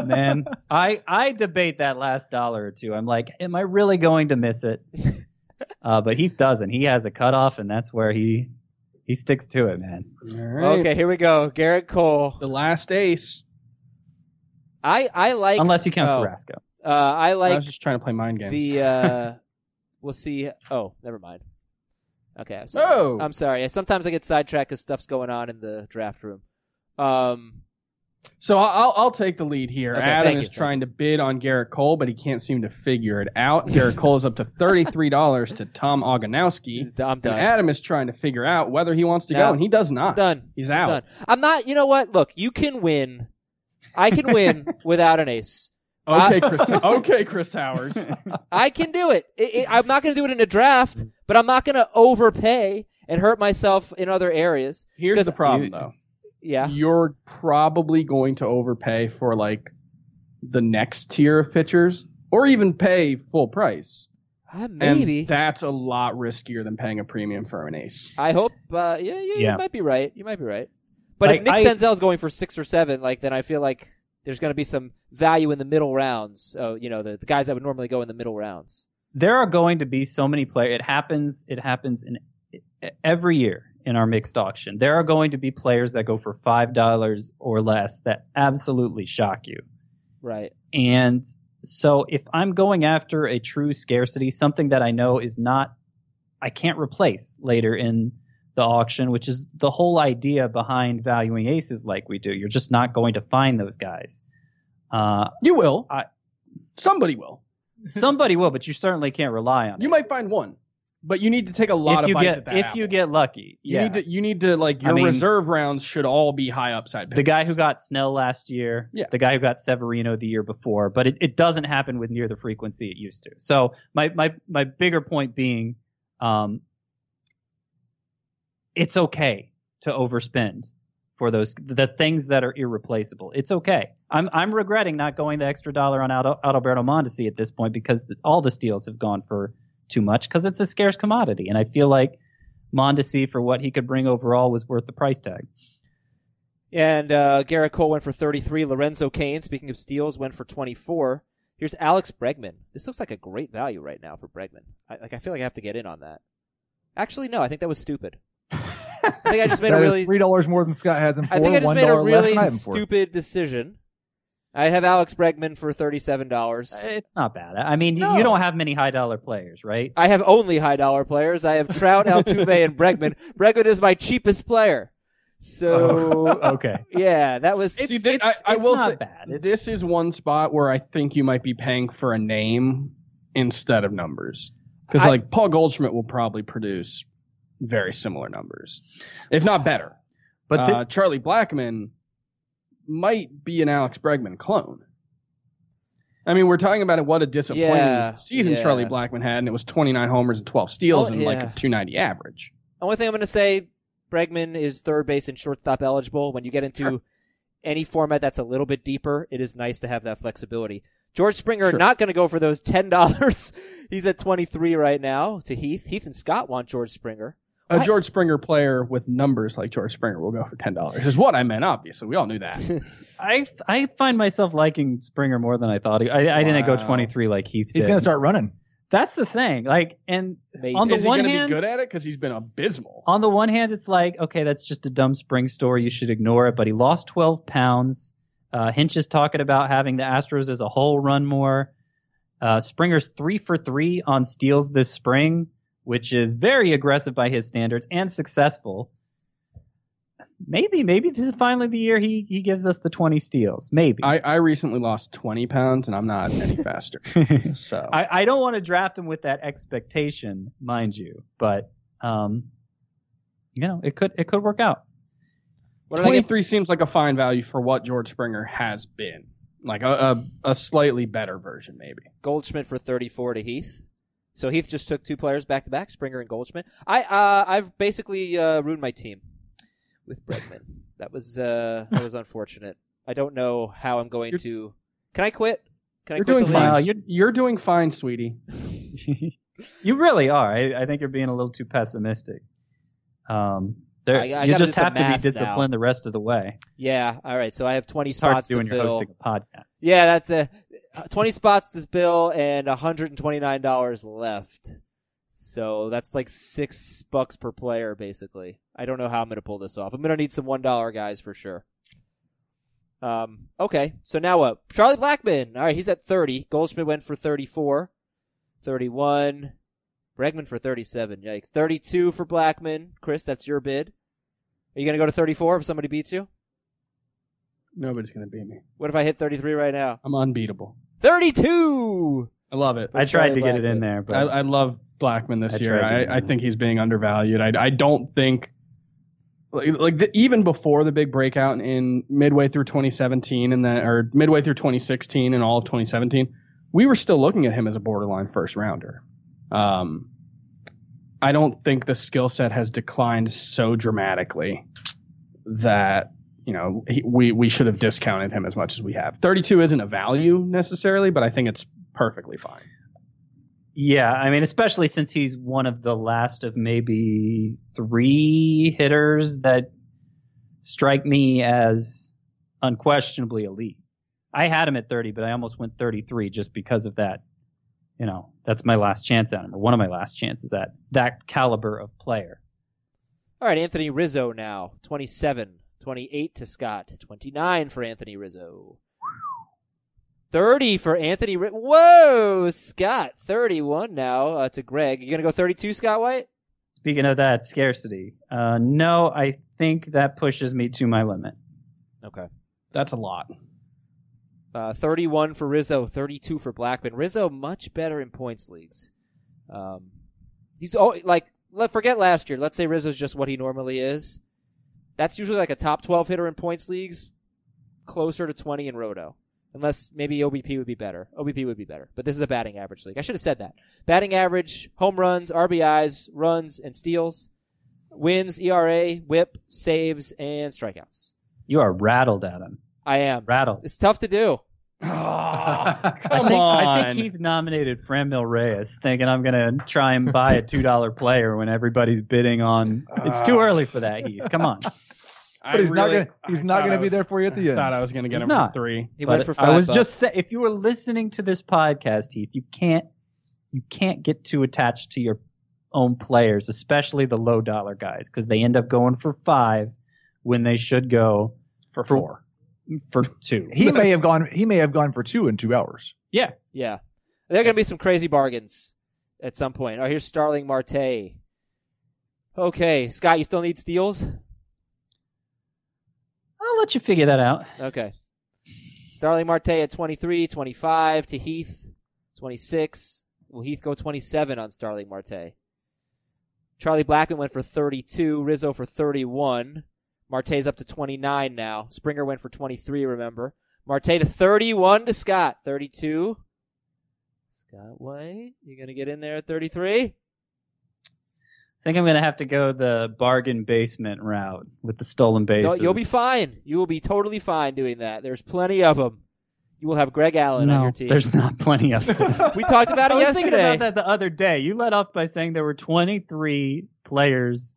man. I I debate that last dollar or two. I'm like, am I really going to miss it? Uh, but he doesn't. He has a cutoff, and that's where he he sticks to it, man. All right. Okay, here we go. Gerrit Cole. The last ace. I I like Unless you count oh, Carrasco. Uh, I like. I was just trying to play mind games. the uh we'll see oh never mind okay I'm sorry. Oh. i'm sorry sometimes i get sidetracked because stuff's going on in the draft room um So I'll I'll take the lead here. Okay, Adam is you. trying to bid on Gerrit Cole, but he can't seem to figure it out. Gerrit Cole is up to thirty three dollars to Tom Oganowski. i'm done Adam is trying to figure out whether he wants to No. go, and he does not. i'm done He's I'm out. done i'm not you know what look you can win i can win without an ace Okay, uh, Chris. okay, Chris Towers. i can do it, it, it i'm not going to do it in a draft but i'm not going to overpay and hurt myself in other areas Here's the problem, though. Yeah You're probably going to overpay for like the next tier of pitchers, or even pay full price. uh, maybe And that's a lot riskier than paying a premium for an ace. I hope. Uh, yeah, yeah, Yeah. you might be right. You might be right. But if Nick I- Senzel's going for six or seven, like then I feel like there's going to be some value in the middle rounds. Oh, you know, the, the guys that would normally go in the middle rounds. There are going to be so many players. It happens. It happens in every year in our mixed auction. There are going to be players that go for five dollars or less that absolutely shock you. Right. And so if I'm going after a true scarcity, something that I know is not, I can't replace later in the auction, which is the whole idea behind valuing aces like we do. You're just not going to find those guys. Uh, You will. I- Somebody will. somebody will, but you certainly can't rely on You it. might find one. But you need to take a lot if of you bites get at that if apple. you get lucky, you yeah. need to you need to like I your mean- reserve rounds should all be high upside. the guy who got Snell last year, Yeah. the guy who got Severino the year before, but it, it doesn't happen with near the frequency it used to. So my my my bigger point being, um, it's okay to overspend for those the things that are irreplaceable. It's okay. I'm I'm regretting not going the extra dollar on Aldo, Adalberto Mondesi at this point because the, all the steals have gone for too much because it's a scarce commodity, and I feel like Mondesi for what he could bring overall was worth the price tag. And uh, Gerrit Cole went for 33. Lorenzo Cain, speaking of steals, went for 24. Here's Alex Bregman. This looks like a great value right now for Bregman. I, like I feel like I have to get in on that. Actually, no. I think that was stupid. I think I just made a really. three dollars more than Scott has him for. I think I just made a really than I have him for. stupid decision. I have Alex Bregman for thirty-seven dollars. It's not bad. I mean, you- No. you don't have many high dollar players, right? I have only high dollar players. I have Trout, Altuve, and Bregman. Bregman is my cheapest player. So okay. yeah, that was. See, It's- thi- I, it's- I it's will not say bad. It's- this is one spot where I think you might be paying for a name instead of numbers. Because like Paul Goldschmidt will probably produce very similar numbers, if not better. But the- uh, Charlie Blackmon might be an Alex Bregman clone. I mean, we're talking about what a disappointing Yeah, season yeah. Charlie Blackmon had, and it was 29 homers and 12 steals Oh, and like a 290 average. Only thing I'm going to say, Bregman is third base and shortstop eligible. When you get into any format that's a little bit deeper, it is nice to have that flexibility. George Springer Sure. not going to go for those ten dollars. He's at twenty three right now. To Heath, Heath and Scott want George Springer. A George Springer player with numbers like George Springer will go for ten dollars. Is what I meant. Obviously, we all knew that. I I find myself liking Springer more than I thought. I, I didn't go Wow. 23 like Heath He's did. gonna start running. That's the thing. Like, and Maybe. on the Is he one going to hand, be good at it? Because he's been abysmal. on the one hand, it's like, okay, that's just a dumb spring story. You should ignore it. But he lost 12 pounds. Uh, Hinch is talking about having the Astros as a whole run more. Uh, Springer's three for three on steals this spring, which is very aggressive by his standards and successful. Maybe, maybe this is finally the year he, he gives us the 20 steals. Maybe. I, I recently lost 20 pounds and I'm not any faster. So I, I don't want to draft him with that expectation, mind you, but um, you know, it could it could work out. What did I get? 23 seems like a fine value for what George Springer has been. Like a, a, a slightly better version, maybe. Goldschmidt for thirty four to Heath. So Heath just took two players back to back, Springer and Goldschmidt. I uh, I've basically uh, ruined my team with Bregman. that was uh, that was unfortunate. I don't know how I'm going You're- to. Can I quit? Can You're quit doing the fine. you're- you're, doing fine, sweetie. you really are. I, I think you're being a little too pessimistic. Um, there, I- I you just have to math be now. disciplined the rest of the way. Yeah. All right. So I have twenty It's hard spots to do when to you're fill. hosting a podcast. Yeah, that's a uh, twenty spots to bill and hundred and twenty nine dollars left. So that's like six bucks per player, basically. I don't know how I'm gonna pull this off. I'm gonna need some one dollar guys for sure. Um. Okay. So now what? Charlie Blackmon. All right, he's at thirty. Goldschmidt went for 34. 31. Bregman for thirty-seven. Yikes. Thirty-two for Blackmon. Chris, that's your bid. Are you gonna go to thirty-four if somebody beats you? Nobody's going to beat me. What if I hit thirty-three right now? I'm unbeatable. Thirty-two. I love it. I tried to get it in there, but I, I love Blackmon this I year. tried to get I, I him. think he's being undervalued. I, I don't think like, like the, even before the big breakout in midway through 2017 and then or midway through 2016 and all of 2017, we were still looking at him as a borderline first rounder. Um, I don't think the skill set has declined so dramatically that you know he, we we should have discounted him as much as we have. 32 isn't a value necessarily, but I think it's perfectly fine. Yeah, I mean, especially since he's one of the last of maybe three hitters that strike me as unquestionably elite. I had him at 30, but I almost went 33 just because of that. You know, that's my last chance at him, or one of my last chances at that caliber of player. All right, Anthony Rizzo now. 27. 28 to Scott. 29 for Anthony Rizzo. 30 for Anthony Ri- Whoa, Scott. 31 now uh, to Greg. You going to go 32, Scott White? Speaking of that scarcity, uh, no, I think that pushes me to my limit. Okay. That's a lot. Uh, 31 for Rizzo, 32 for Blackmon. Rizzo much better in points leagues. Um, He's oh, like let forget last year. Let's say Rizzo's just what he normally is. That's usually like a top 12 hitter in points leagues, closer to 20 in roto. Unless maybe OBP would be better. OBP would be better. But this is a batting average league. I should have said that. Batting average, home runs, RBIs, runs, and steals, wins, ERA, whip, saves, and strikeouts. You are rattled, Adam. I am. Rattled. It's tough to do. I come think, on. I think Heath nominated Franmil Reyes, thinking I'm gonna try and buy a two dollar player when everybody's bidding on. It's too ah. early for that, Heath. Come on. I But he's not gonna he's I not gonna I be there for you at the I end. thought I was gonna get He's him not. for three. He But went for five I was bucks. just say, if you were listening to this podcast, Heath, you can't you can't get too attached to your own players, especially the low dollar guys, because they end up going for five when they should go for for- four. for two. He may have gone he may have gone for two in two hours. yeah. Yeah. There are going to be some crazy bargains at some point. Oh, here's Starling Marte. Okay, Scott, you still need steals? I'll let you figure that out. Okay. Starling Marte at 23, 25 to Heath, 26. Will Heath go 27 on Starling Marte? Charlie Blackmon went for 32, Rizzo for 31. Marte's up to 29 now. Springer went for 23, remember. Marte to 31 to Scott, 32. Scott White, you to get in there at 33? I think I'm gonna have to go the bargain basement route with the stolen bases. No, you'll be fine. You will be totally fine doing that. There's plenty of them. You will have Greg Allen no, on your team. there's not plenty of them. We talked about it I was yesterday. thinking about that the other day. You let off by saying there were 23 players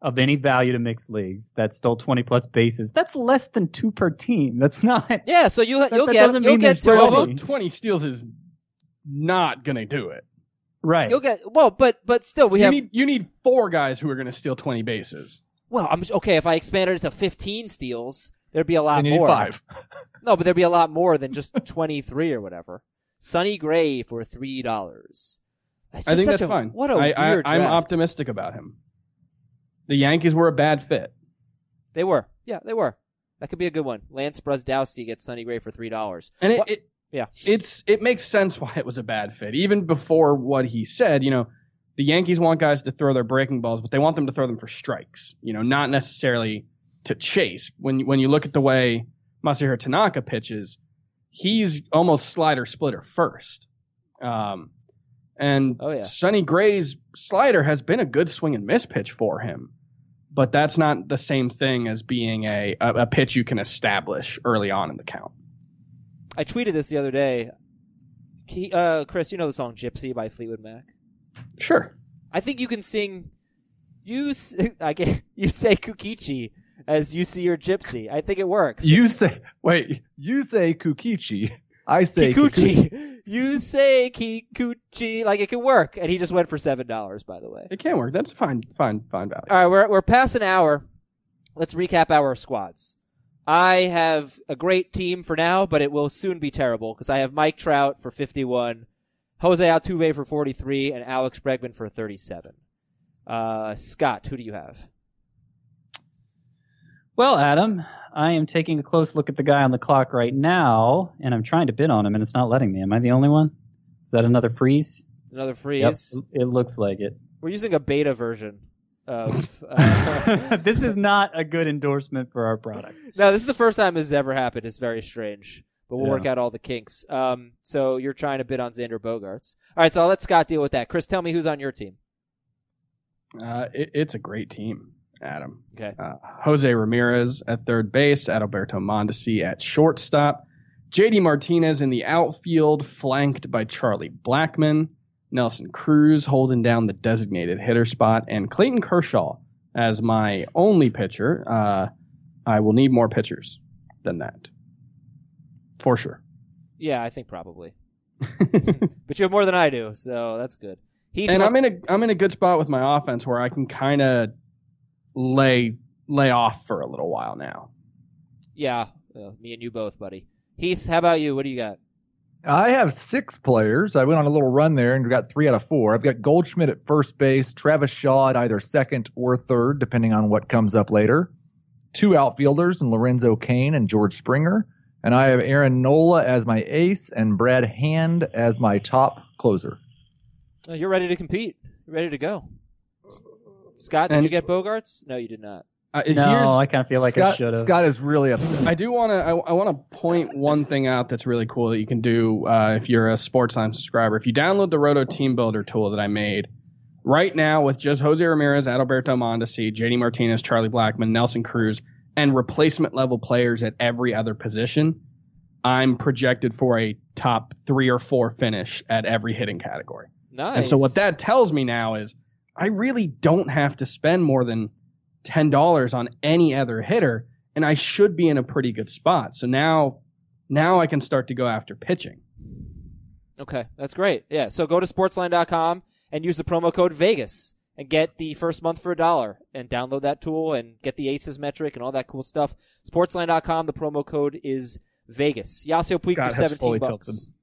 of any value to mixed leagues that stole 20 plus bases. That's less than two per team. That's not. Yeah, so you That- you'll that get doesn't you'll mean get there's two of twelve. them. Although 20 steals is not gonna do it. Right. You'll get well, but but still we you have need you need four guys who are gonna steal 20 bases. well. I'm okay if I expanded it to 15 steals, there'd be a lot And you need more. five. No, but there'd be a lot more than just 23 or whatever. Sonny Gray for three dollars. I think that's fine. What a I, I, weird I'm optimistic about him. The Yankees were a bad fit. They were, yeah, they were. That could be a good one. Lance Brozdowski gets Sonny Gray for three dollars. And it, it Yeah. it's it makes sense why it was a bad fit. Even before what he said, you know, the Yankees want guys to throw their breaking balls, but they want them to throw them for strikes. You know, not necessarily to chase. When when you look at the way Masahiro Tanaka pitches, he's almost slider splitter first. Um, and Oh, yeah. Sonny Gray's slider has been a good swing and miss pitch for him, but that's not the same thing as being a, a, a pitch you can establish early on in the count. I tweeted this the other day. He, uh, Chris, you know the song "Gypsy" by Fleetwood Mac. Sure. I think you can sing. You, s- I can, you say Kukichi as you see your gypsy. I think it works. You say wait, you say Kukichi. I say Kikuchi. Kikuchi. you say Kikuchi. Like it can work. And he just went for seven dollars. By the way. It can work. That's fine, fine, fine value. All right, we're we're past an hour. Let's recap our squads. I have a great team for now, but it will soon be terrible because I have Mike Trout for 51, Jose Altuve for 43, and Alex Bregman for 37. Uh, Scott, who do you have? Well, Adam, I am taking a close look at the guy on the clock right now, and I'm trying to bid on him, and it's not letting me. Am I the only one? Is that another freeze? It's another freeze. Yep, it looks like it. We're using a beta version of. Uh, this is not a good endorsement for our product. no, this is the first time this has ever happened. It's very strange, but we'll Yeah. work out all the kinks. Um, so you're trying to bid on Xander Bogaerts. All right, so I'll let Scott deal with that. Chris, tell me who's on your team. Uh, it, it's a great team, Adam. Okay. Uh, Jose Ramirez at third base, Adalberto Mondesi at shortstop, JD Martinez in the outfield, flanked by Charlie Blackmon, Nelson Cruz holding down the designated hitter spot, and Clayton Kershaw as my only pitcher. Uh, I will need more pitchers than that, for sure. Yeah, I think probably. but you have more than I do, so that's good. Heath, and I'm in a I'm in a good spot with my offense where I can kind of lay lay off for a little while now. yeah, uh, me and you both, buddy. Heath, how about you? What do you got? I have six players. I went on a little run there and got three out of four. I've got Goldschmidt at first base, Travis Shaw at either second or third, depending on what comes up later. Two outfielders, and Lorenzo Cain and George Springer. And I have Aaron Nola as my ace and Brad Hand as my top closer. Oh, you're ready to compete. You're ready to go. Scott, did And- you get Bogaerts? No, you did not. Uh, No, I kind of feel like I Scott, should have. Scott is really upset. I do want to. I, I want to point one thing out that's really cool that you can do uh, if you're a Sportsline subscriber. If you download the Roto Team Builder tool that I made right now with just Jose Ramirez, Adalberto Mondesi, JD Martinez, Charlie Blackmon, Nelson Cruz, and replacement level players at every other position, I'm projected for a top three or four finish at every hitting category. Nice. And so what that tells me now is I really don't have to spend more than ten dollars on any other hitter, and I should be in a pretty good spot. So now, now I can start to go after pitching. Okay, that's great. Yeah, so go to sportsline.com and use the promo code Vegas and get the first month for a dollar and download that tool and get the ACES metric and all that cool stuff. Sportsline.com, the promo code is Vegas. Yasiel Puig Scott for 17 fully bucks. tilted.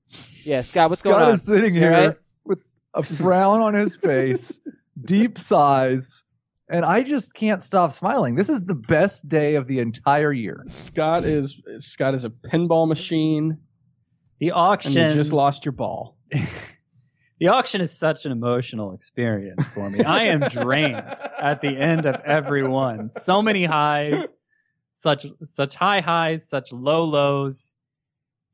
Yeah, Scott, what's Scott going on? Scott is sitting here all right? with a frown on his face, deep sighs, and I just can't stop smiling. This is the best day of the entire year. Scott is Scott is a pinball machine, the and auction. you just lost your ball. The auction is such an emotional experience for me. I am drained at the end of every one. So many highs, such such high highs, such low lows,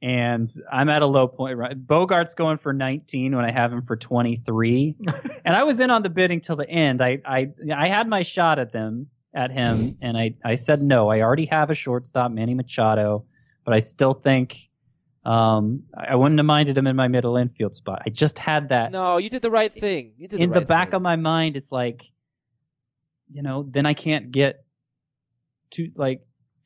and I'm at a low point. Right, Bogaerts going for 19 when I have him for 23, and I was in on the bidding till the end. I I I had my shot at them at him, and I I said no. I already have a shortstop, Manny Machado, but I still think. Um, I wouldn't have minded him in my middle infield spot. I just had that No, you did the right thing. You did in the, the back thing. of my mind. It's like, you know, then I can't get to like.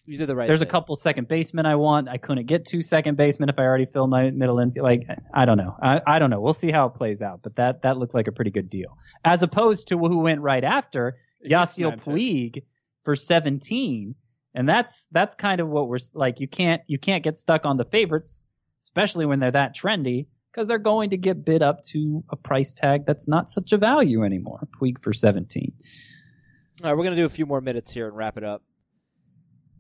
You did the right There's a couple second basemen I want. I couldn't get two second basemen if I already filled my middle infield. Like I don't know. I, I don't know. We'll see how it plays out. But that that looks like a pretty good deal. As opposed to who went right after Yasiel Mad Puig for 17, and that's that's kind of what we're like. You can't you can't get stuck on the favorites, especially when they're that trendy, because they're going to get bid up to a price tag that's not such a value anymore. Puig for 17. All right, we're gonna do a few more minutes here and wrap it up.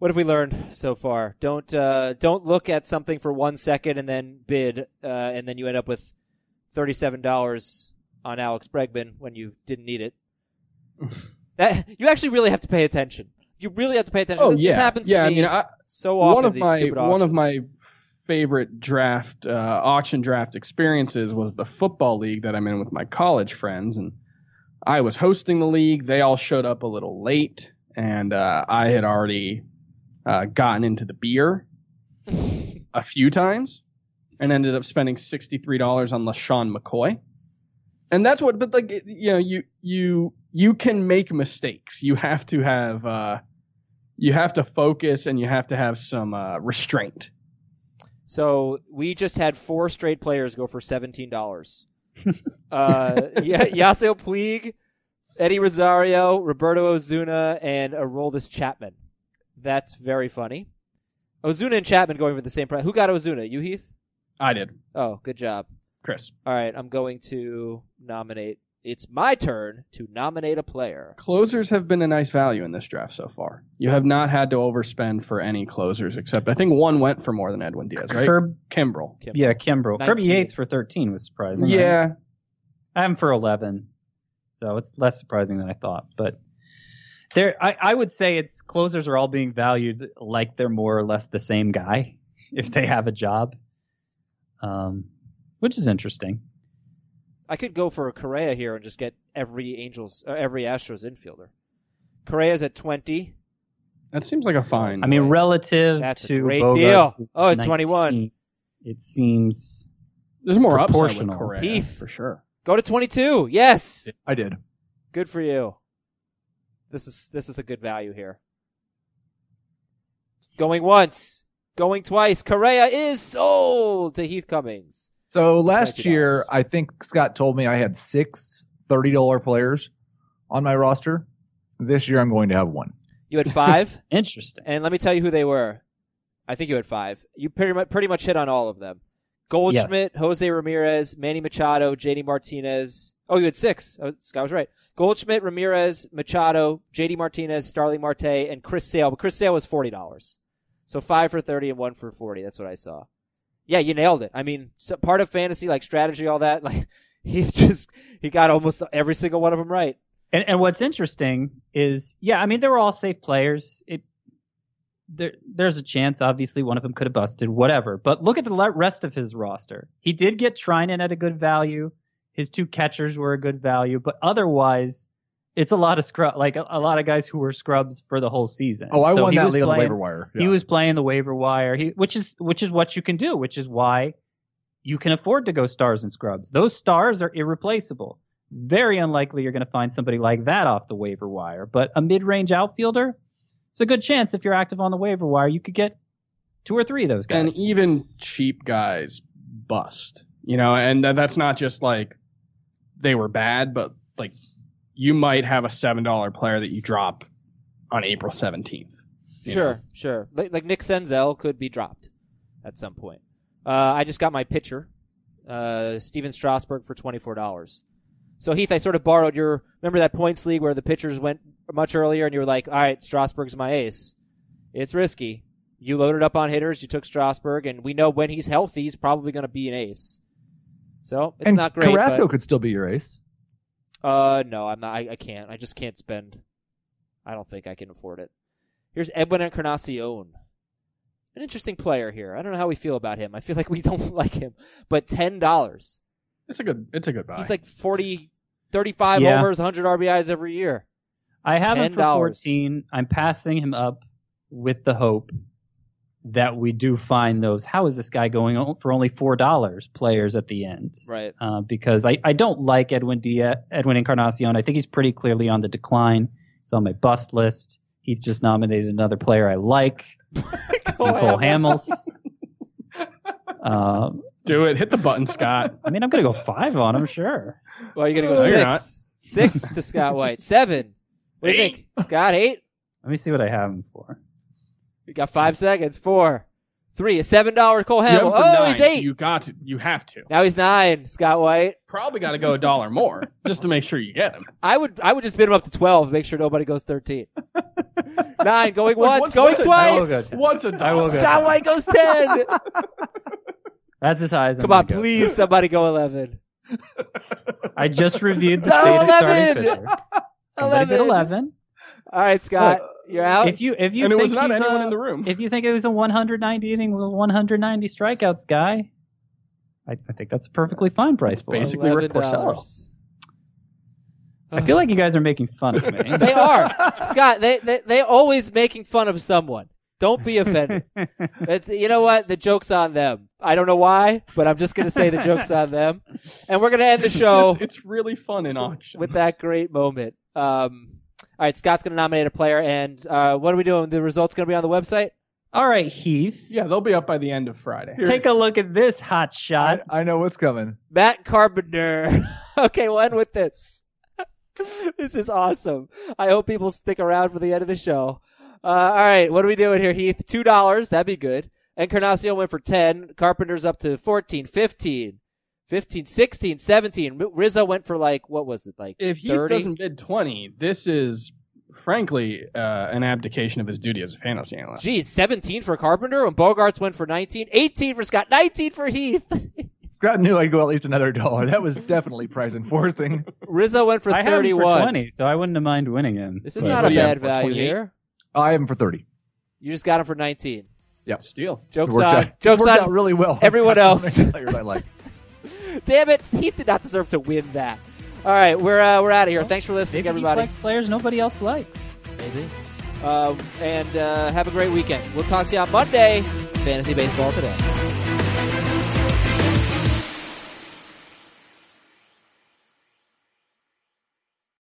What have we learned so far? Don't uh, don't look at something for one second and then bid, uh, and then you end up with thirty-seven dollars on Alex Bregman when you didn't need it. that you actually really have to pay attention. You really have to pay attention. Oh This- yeah, This happens yeah. to I mean, I, so often. one of these my one of my favorite draft uh, auction draft experiences was the football league that I'm in with my college friends, and I was hosting the league. They all showed up a little late, and uh, I had already uh, gotten into the beer a few times, and ended up spending sixty three dollars on LeSean McCoy. And that's what, but like you know, you you you can make mistakes. You have to have uh, you have to focus, and you have to have some uh, restraint. So we just had four straight players go for seventeen dollars. uh, yeah, Yasiel Puig, Eddie Rosario, Roberto Osuna, and Aroldis Chapman. That's very funny. Osuna and Chapman going for the same price. Who got Osuna? You, Heath? I did, Oh, good job. Chris. All right, I'm going to nominate. It's my turn to nominate a player. Closers have been a nice value in this draft so far. You have not had to overspend for any closers, except I think one went for more than Edwin Diaz, right? Herb, Kimbrel. Kim. yeah, Kimbrel. Kirby 19. Yates for 13 was surprising. right? Yeah, I'm for 11, so it's less surprising than I thought. But there, I, I would say it's closers are all being valued like they're more or less the same guy if they have a job, um, which is interesting. I could go for a Correa here and just get every Angels, uh, every Astros infielder. Correa's at twenty. that seems like a fine. I mean, relative That's a to great Bogaerts deal. Oh, it's 19, 21. It seems there's more upside with proportional. Correa Heath. for sure. Go to twenty-two. Yes. I did. Good for you. This is this is a good value here. Going once, going twice. Correa is sold to Heath Cummings. So last $20. year, I think Scott told me I had six $30 players on my roster. This year, I'm going to have one. You had five, interesting. and let me tell you who they were. I think you had five. You pretty much pretty much hit on all of them. Goldschmidt, Jose Ramirez, Manny Machado, JD Martinez. Oh, you had six. Oh, Scott was right. Goldschmidt, Ramirez, Machado, JD Martinez, Starling Marte, and Chris Sale. But Chris Sale was forty dollars. So five for thirty and one for forty. That's what I saw. Yeah, you nailed it. I mean, so part of fantasy, like strategy, all that, like he just he got almost every single one of them right. And and what's interesting is, yeah, I mean they were all safe players. It there there's a chance, obviously, one of them could have busted, whatever. But look at the rest of his roster. He did get Treinen at a good value. His two catchers were a good value, but otherwise, it's a lot of scrub, like a, a lot of guys who were scrubs for the whole season. Oh, I So won that was league on the waiver wire. He was playing the waiver wire, he, which is which is what you can do, which is why you can afford to go stars and scrubs. Those stars are irreplaceable. Very unlikely you're going to find somebody like that off the waiver wire, but a mid-range outfielder, it's a good chance if you're active on the waiver wire, you could get two or three of those guys. and even cheap guys bust. You know, and uh, that's not just like they were bad, but like you might have a seven dollar player that you drop on April seventeenth. Sure, sure. Like, like Nick Senzel could be dropped at some point. Uh, I just got my pitcher, uh, Stephen Strasburg for twenty four dollars. So Heath, I sort of borrowed your. Remember that points league where the pitchers went much earlier, and you were like, "All right, Strasburg's my ace." It's risky. You loaded up on hitters. You took Strasburg, and we know when he's healthy, he's probably going to be an ace. So it's and not great. Carrasco but- could still be your ace. uh, no, I'm not. I, I can't. I just can't spend. I don't think I can afford it. Here's Edwin Encarnacion. An interesting player here. I don't know how we feel about him. I feel like we don't like him. But ten dollars. It's a good. It's a good buy. He's like 40, 35 Yeah. homers, 100 RBIs every year. I have him for $10. 14. I'm passing him up with the hope that we do find those. How is this guy going o- for only four dollars? Players at the end, Right. uh, because I, I don't like Edwin Diaz, Edwin Encarnacion. I think he's pretty clearly on the decline. He's on my bust list. He's just nominated another player I like, Nicole Hamels. Um, Do it. Hit the button, Scott. I mean, I'm gonna go five on him, sure. Well, you're gonna go No, you're six. Six to Scott White. Seven. What do you think, Scott? Eight. Let me see what I have him for. You got five seconds. Four, three, a seven dollar Cole You have Hamel. Oh, nine, he's eight. You got to. You have to. Now he's nine. Scott White. Probably got to go a dollar more just to make sure you get him. I would I would just bid him up to twelve. Make sure nobody goes thirteen. Nine going Look, once, what's- going what's a I will twice. go What's a I will dollar? go. Scott White goes ten. That's as high as I'm Come on, gonna go. please, somebody go eleven. I just reviewed the No, state of 11. starting pitcher. Somebody 11. eleven. All right, Scott, you're out. If you if you And it think was not anyone a- in the room. If you think it was a 190 inning with 190 strikeouts guy, I, I think that's a perfectly fine price for. Basically Rick Porcello. I feel like you guys are making fun of me. They are Scott. They they they always making fun of someone. Don't be offended. It's, you know what? The joke's on them. I don't know why, but I'm just going to say the joke's on them. And we're going to end the It's show just- it's really fun in auction. with that great moment. Um, all right, Scott's going to nominate a player, and uh, what are we doing? The results going to be on the website. All right, Heath. Yeah, they'll be up by the end of Friday. Take a look at this hot shot. I know what's coming. Matt Carpenter. okay, we'll end with this. this is awesome. I hope people stick around for the end of the show. Uh, all right, what are we doing here, Heath? Two dollars, that'd be good. And Encarnacion went for ten. Carpenter's up to 14, 15, 15, 16, 17. Rizzo went for like what was it like? if he 30? doesn't bid 20, this is frankly uh, an abdication of his duty as a fantasy analyst. Geez, 17 for Carpenter, and Bogaerts went for 19, 18 for Scott, 19 for Heath. Scott knew I'd go at least another dollar. That was definitely price enforcing. Rizzo went for I have him for 31. 20, so I wouldn't have mind winning him. This is But- not a do you have bad value 28? here. I have him for thirty. You just got him for 19. Yeah. Steal. It Jokes on. out, it Jokes worked on. out really well. everyone else. so many players I like. Damn it, Heath did not deserve to win that. All right, we're uh, we're out of here. Thanks for listening, Maybe everybody. likes players nobody else likes. Maybe. Um, and uh, have a great weekend. We'll talk to you on Monday. Fantasy baseball today.